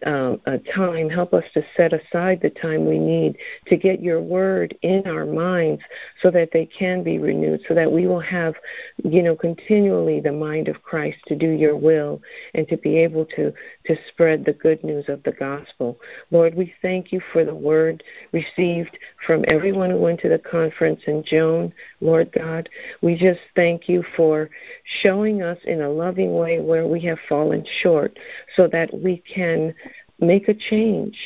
um, a time. Help us to set aside the time we need to get your word in our minds so that they can be renewed, so that we will have, you know, continually the mind of Christ to do your will and to be able to, to spread the good news of the gospel. Lord, we thank you for the word received from everyone who went to the conference and Joan, Lord God. We just thank you for showing us in a loving way where we have fallen short so that we can make a change.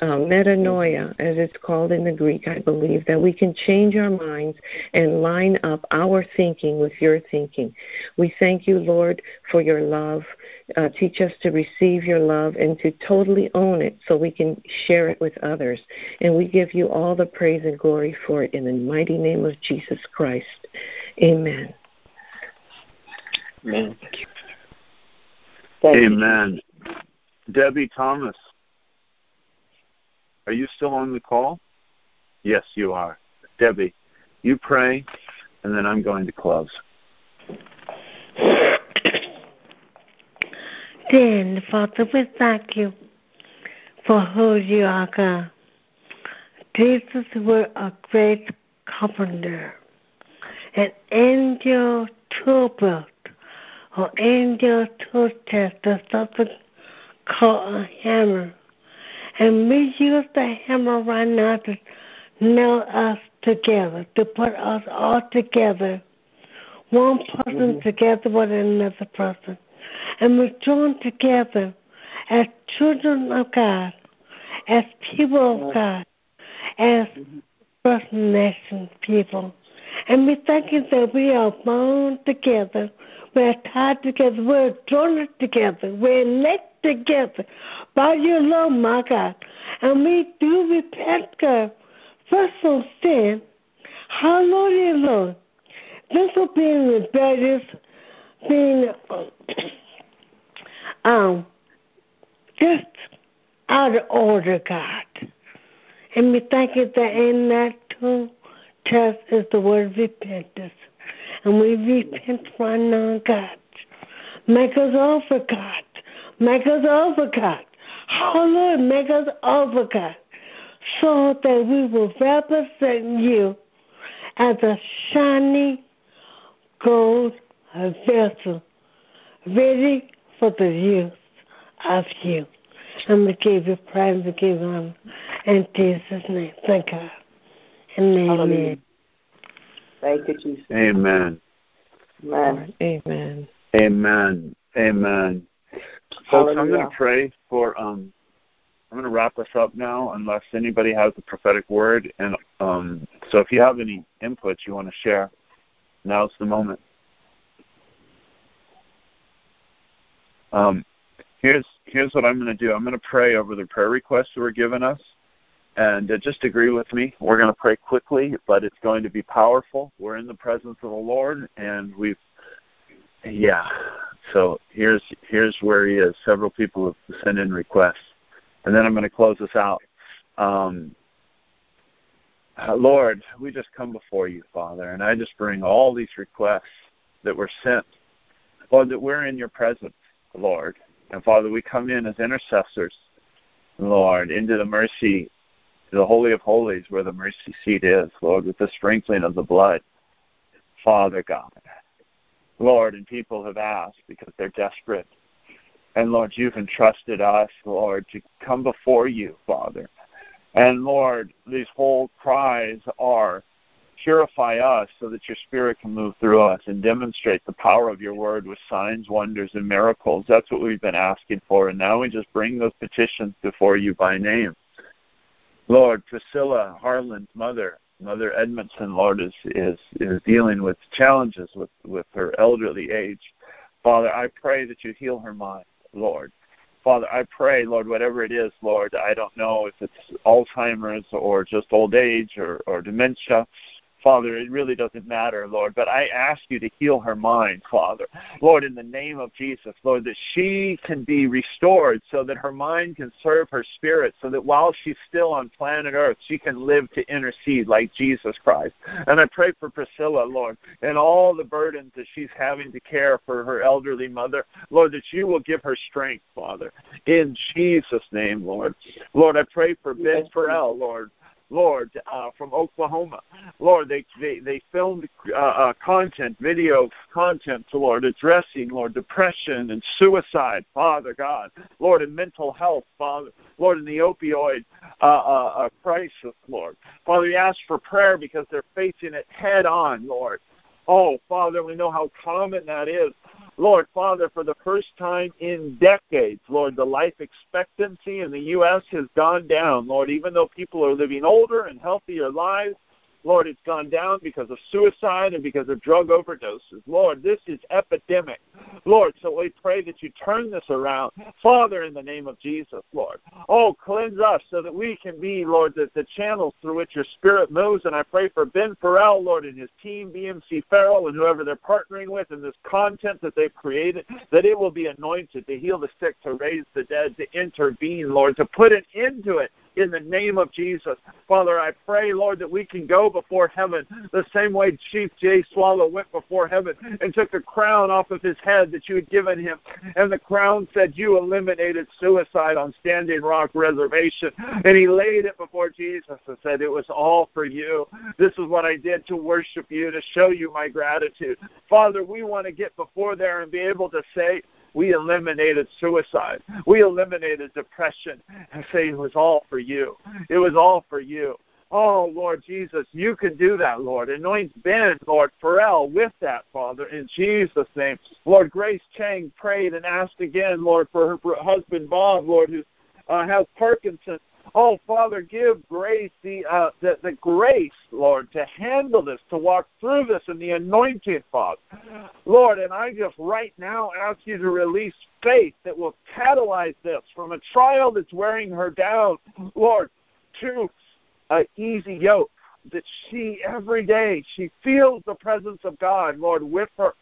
Uh, metanoia, as it's called in the Greek, I believe, that we can change our minds and line up our thinking with your thinking. We thank you, Lord, for your love. Uh, teach us to receive your love and to totally own it so we can share it with others. And we give you all the praise and glory for it in the mighty name of Jesus Christ. Amen. Amen. Amen. Debbie Thomas, are you still on the call? Yes, you are. Debbie, you pray, and then I'm going to close. Dear Father, we thank you for who you are, God. Jesus was a great carpenter, an angel tool belt, or angel tool test, or something called a hammer. And we use the hammer right now to nail us together, to put us all together, one person mm-hmm. together with another person. And we're joined together as children of God, as people of God, as mm-hmm. First Nation people. And we thank you that we are bound together, we're tied together, we're joined together, we're knit together by your love, my God. And we do repent, God, first from sin. Hallelujah, Lord. This will be rebellious, being um, just out of order, God. And we thank you that in that too test is the word repentance. And we repent right now, God. Make us over, God. Make us over, God. Oh, Lord, make us over, God. So that we will represent you as a shiny gold vessel ready for the use of you. And we give you praise, we give you honor. In Jesus' name, thank God. And amen. Thank you, Jesus. Amen. Amen. Amen. Amen. Amen. Folks, I'm going to pray for. Um, I'm going to wrap us up now, unless anybody has a prophetic word. And um, so, if you have any inputs you want to share, now's the moment. Um, here's here's what I'm going to do. I'm going to pray over the prayer requests that were given us, and uh, just agree with me. We're going to pray quickly, but it's going to be powerful. We're in the presence of the Lord, and we've yeah. So here's here's where he is. Several people have sent in requests, and then I'm going to close this out. Um, uh, Lord, we just come before you, Father, and I just bring all these requests that were sent, Lord, that we're in your presence, Lord, and Father, we come in as intercessors, Lord, into the mercy, the Holy of Holies, where the mercy seat is, Lord, with the sprinkling of the blood, Father God. Lord, and people have asked because they're desperate. And Lord, you've entrusted us, Lord, to come before you, Father. And Lord, these whole cries are purify us so that your spirit can move through us and demonstrate the power of your word with signs, wonders, and miracles. That's what we've been asking for. And now we just bring those petitions before you by name. Lord, Priscilla Harlan's mother, Mother Edmondson, Lord, is, is, is dealing with challenges with, with her elderly age. Father, I pray that you heal her mind, Lord. Father, I pray, Lord, whatever it is, Lord, I don't know if it's Alzheimer's or just old age or, or dementia. Father, it really doesn't matter, Lord, but I ask you to heal her mind, Father. Lord, in the name of Jesus, Lord, that she can be restored so that her mind can serve her spirit, so that while she's still on planet Earth, she can live to intercede like Jesus Christ. And I pray for Priscilla, Lord, and all the burdens that she's having to care for her elderly mother, Lord, that you will give her strength, Father. In Jesus' name, Lord. Lord, I pray for Ben Farrell, Lord. Lord, uh, from Oklahoma. Lord, they they, they filmed uh, uh, content, video content, to Lord, addressing, Lord, depression and suicide, Father God. Lord, and mental health, Father. Lord, in the opioid uh, uh, uh, crisis, Lord. Father, we ask for prayer because they're facing it head on, Lord. Oh, Father, we know how common that is. Lord, Father, for the first time in decades, Lord, the life expectancy in the U.S. has gone down. Lord, even though people are living older and healthier lives, Lord, it's gone down because of suicide and because of drug overdoses. Lord, this is epidemic. Lord, so we pray that you turn this around. Father, in the name of Jesus, Lord. Oh, cleanse us so that we can be, Lord, the, the channels through which your spirit moves. And I pray for Ben Farrell, Lord, and his team, BMC Farrell, and whoever they're partnering with, and this content that they've created, that it will be anointed to heal the sick, to raise the dead, to intervene, Lord, to put an end to it in the name of Jesus. Father, I pray, Lord, that we can go before heaven the same way Chief Jay Swallow went before heaven and took the crown off of his head that you had given him. And the crown said, You eliminated suicide on Standing Rock Reservation. And he laid it before Jesus and said, It was all for you. This is what I did to worship you, to show you my gratitude. Father, we want to get before there and be able to say, we eliminated suicide. We eliminated depression and say it was all for you. It was all for you. Oh, Lord Jesus, you can do that, Lord. Anoint Ben, Lord, Farrell with that, Father, in Jesus' name. Lord, Grace Chang prayed and asked again, Lord, for her husband Bob, Lord, who uh, has Parkinson's. Oh, Father, give Grace the, uh, the the grace, Lord, to handle this, to walk through this, and the anointing, Father, Lord. And I just right now ask you to release faith that will catalyze this from a trial that's wearing her down, Lord, to an easy yoke that she every day she feels the presence of God, Lord, with her.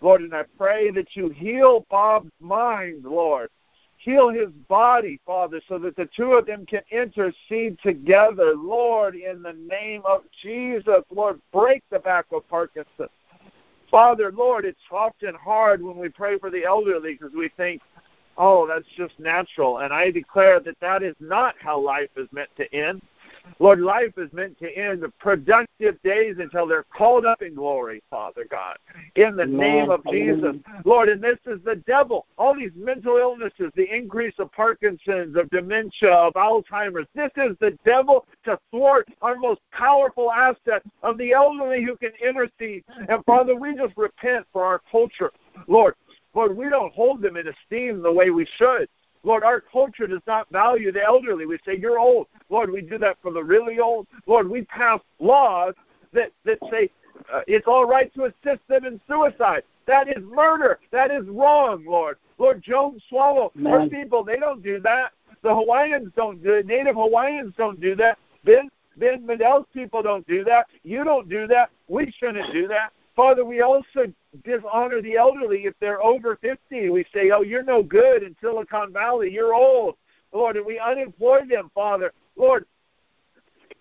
Lord, and I pray that you heal Bob's mind, Lord. Heal his body, Father, so that the two of them can intercede together. Lord, in the name of Jesus, Lord, break the back of Parkinson. Father, Lord, it's often hard when we pray for the elderly because we think, oh, that's just natural. And I declare that that is not how life is meant to end. Lord, life is meant to end the productive days until they're called up in glory, Father God. In the name of Jesus. Lord, and this is the devil. All these mental illnesses, the increase of Parkinson's, of dementia, of Alzheimer's. This is the devil to thwart our most powerful asset of the elderly who can intercede. And Father, we just repent for our culture. Lord, Lord, we don't hold them in esteem the way we should. Lord, our culture does not value the elderly. We say, You're old. Lord, we do that for the really old. Lord, we pass laws that, that say uh, it's all right to assist them in suicide. That is murder. That is wrong, Lord. Lord, Jones Swallow, Man. our people, they don't do that. The Hawaiians don't do it. Native Hawaiians don't do that. Ben, ben Mendel's people don't do that. You don't do that. We shouldn't do that. Father, we also dishonor the elderly if they're over 50. We say, oh, you're no good in Silicon Valley. You're old. Lord, and we unemploy them, Father. Lord,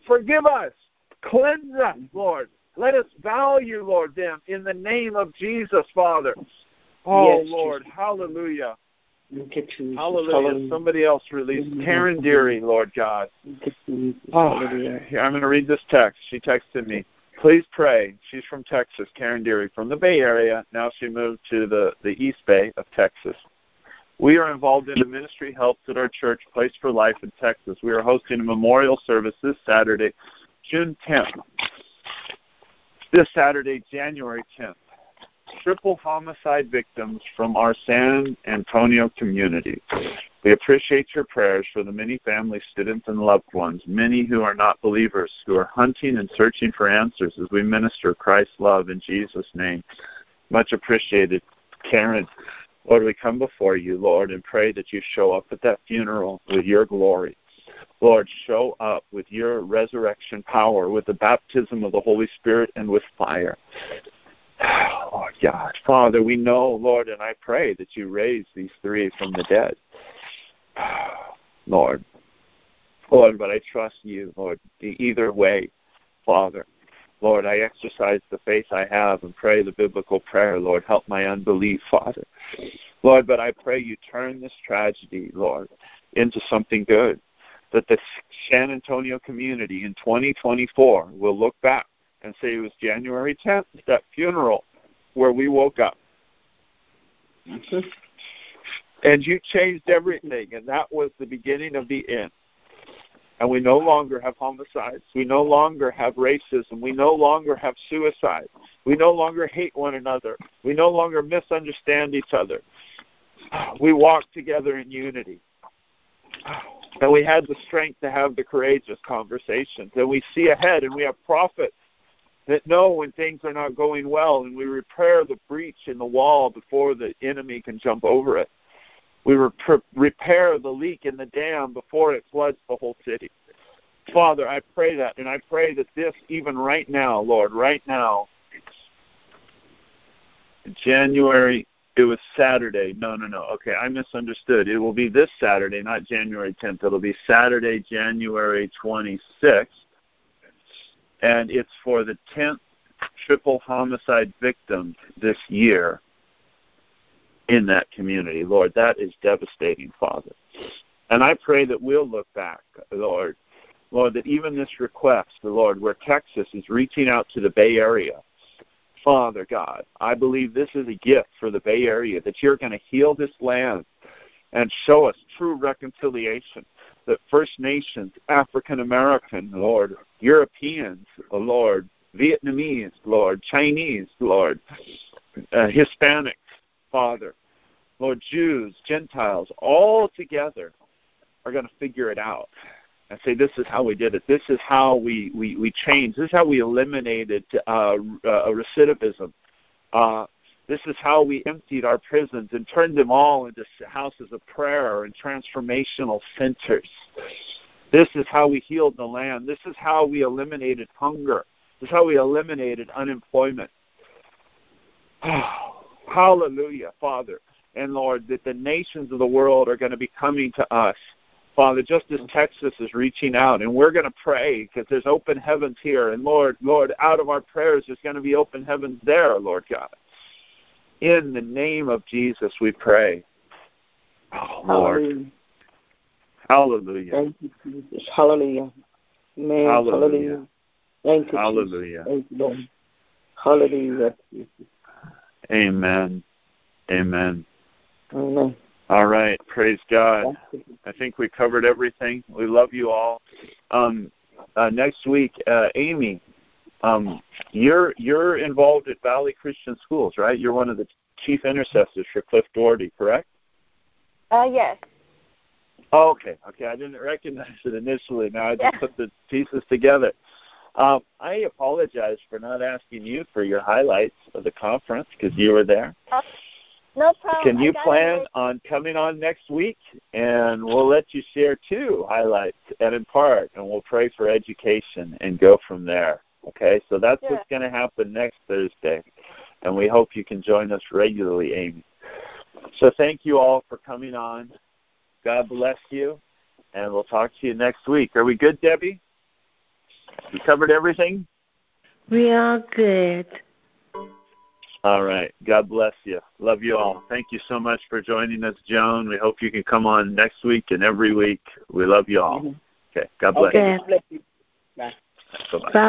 forgive us. Cleanse us, Lord. Let us value, Lord, them in the name of Jesus, Father. Oh, yes, Lord. Jesus. Hallelujah. Hallelujah. Hallelujah. Somebody else released Karen Deary, Lord God. Oh, I'm going to read this text. She texted me. Please pray. She's from Texas, Karen Deary, from the Bay Area. Now she moved to the, the East Bay of Texas. We are involved in the ministry helps at our church, Place for Life in Texas. We are hosting a memorial service this Saturday, June 10th. This Saturday, January 10th. Triple homicide victims from our San Antonio community. We appreciate your prayers for the many families, students, and loved ones, many who are not believers, who are hunting and searching for answers as we minister Christ's love in Jesus' name. Much appreciated, Karen. Lord, we come before you, Lord, and pray that you show up at that funeral with your glory. Lord, show up with your resurrection power, with the baptism of the Holy Spirit, and with fire. Lord oh, God, Father, we know, Lord, and I pray that you raise these three from the dead. Lord, Lord, but I trust you, Lord, either way, Father. Lord, I exercise the faith I have and pray the biblical prayer, Lord, help my unbelief, Father. Lord, but I pray you turn this tragedy, Lord, into something good. That the San Antonio community in 2024 will look back and say it was January 10th, that funeral where we woke up. and you changed everything, and that was the beginning of the end and we no longer have homicides. We no longer have racism. We no longer have suicide. We no longer hate one another. We no longer misunderstand each other. We walk together in unity. And we had the strength to have the courageous conversations. And we see ahead, and we have prophets that know when things are not going well, and we repair the breach in the wall before the enemy can jump over it. We rep- repair the leak in the dam before it floods the whole city. Father, I pray that, and I pray that this, even right now, Lord, right now, January, it was Saturday. No, no, no. Okay, I misunderstood. It will be this Saturday, not January 10th. It'll be Saturday, January 26th, and it's for the 10th triple homicide victim this year in that community. Lord, that is devastating, Father. And I pray that we'll look back, Lord, Lord, that even this request, the Lord, where Texas is reaching out to the Bay Area, Father God, I believe this is a gift for the Bay Area that you're going to heal this land and show us true reconciliation. The First Nations, African American, Lord, Europeans, Lord, Vietnamese, Lord, Chinese, Lord, uh, Hispanics, Father, Lord, Jews, Gentiles, all together are going to figure it out and say, this is how we did it. This is how we, we, we changed. This is how we eliminated uh, uh, recidivism. Uh, this is how we emptied our prisons and turned them all into houses of prayer and transformational centers. This is how we healed the land. This is how we eliminated hunger. This is how we eliminated unemployment. Oh, hallelujah, Father. And Lord, that the nations of the world are going to be coming to us. Father, just as Texas is reaching out, and we're going to pray because there's open heavens here. And Lord, Lord, out of our prayers, there's going to be open heavens there, Lord God. In the name of Jesus, we pray. Oh, Lord. Hallelujah. Thank you, Jesus. Hallelujah. Amen. Hallelujah. Hallelujah. Thank you, Hallelujah. Jesus. Thank you, Lord. Hallelujah. Amen. Amen. Amen. All right. Praise God. I think we covered everything. We love you all. Um, uh, next week, uh, Amy, um, you're you're involved at Valley Christian Schools, right? You're one of the chief intercessors for Cliff Daugherty, correct? Uh, yes. Oh, okay, okay. I didn't recognize it initially. Now I just Yeah. put the pieces together. Um, I apologize for not asking you for your highlights of the conference because you were there. Uh, no problem. Can you plan it. on coming on next week? And we'll let you share two highlights and in part, and we'll pray for education and go from there. Okay, so that's Yeah. what's going to happen next Thursday. And we hope you can join us regularly, Amy. So thank you all for coming on. God bless you. And we'll talk to you next week. Are we good, Debbie? We covered everything? We are good. All right. God bless you. Love you all. Thank you so much for joining us, Joan. We hope you can come on next week and every week. We love you all. Mm-hmm. Okay. God bless Okay. you. Bless you. Bye. Bye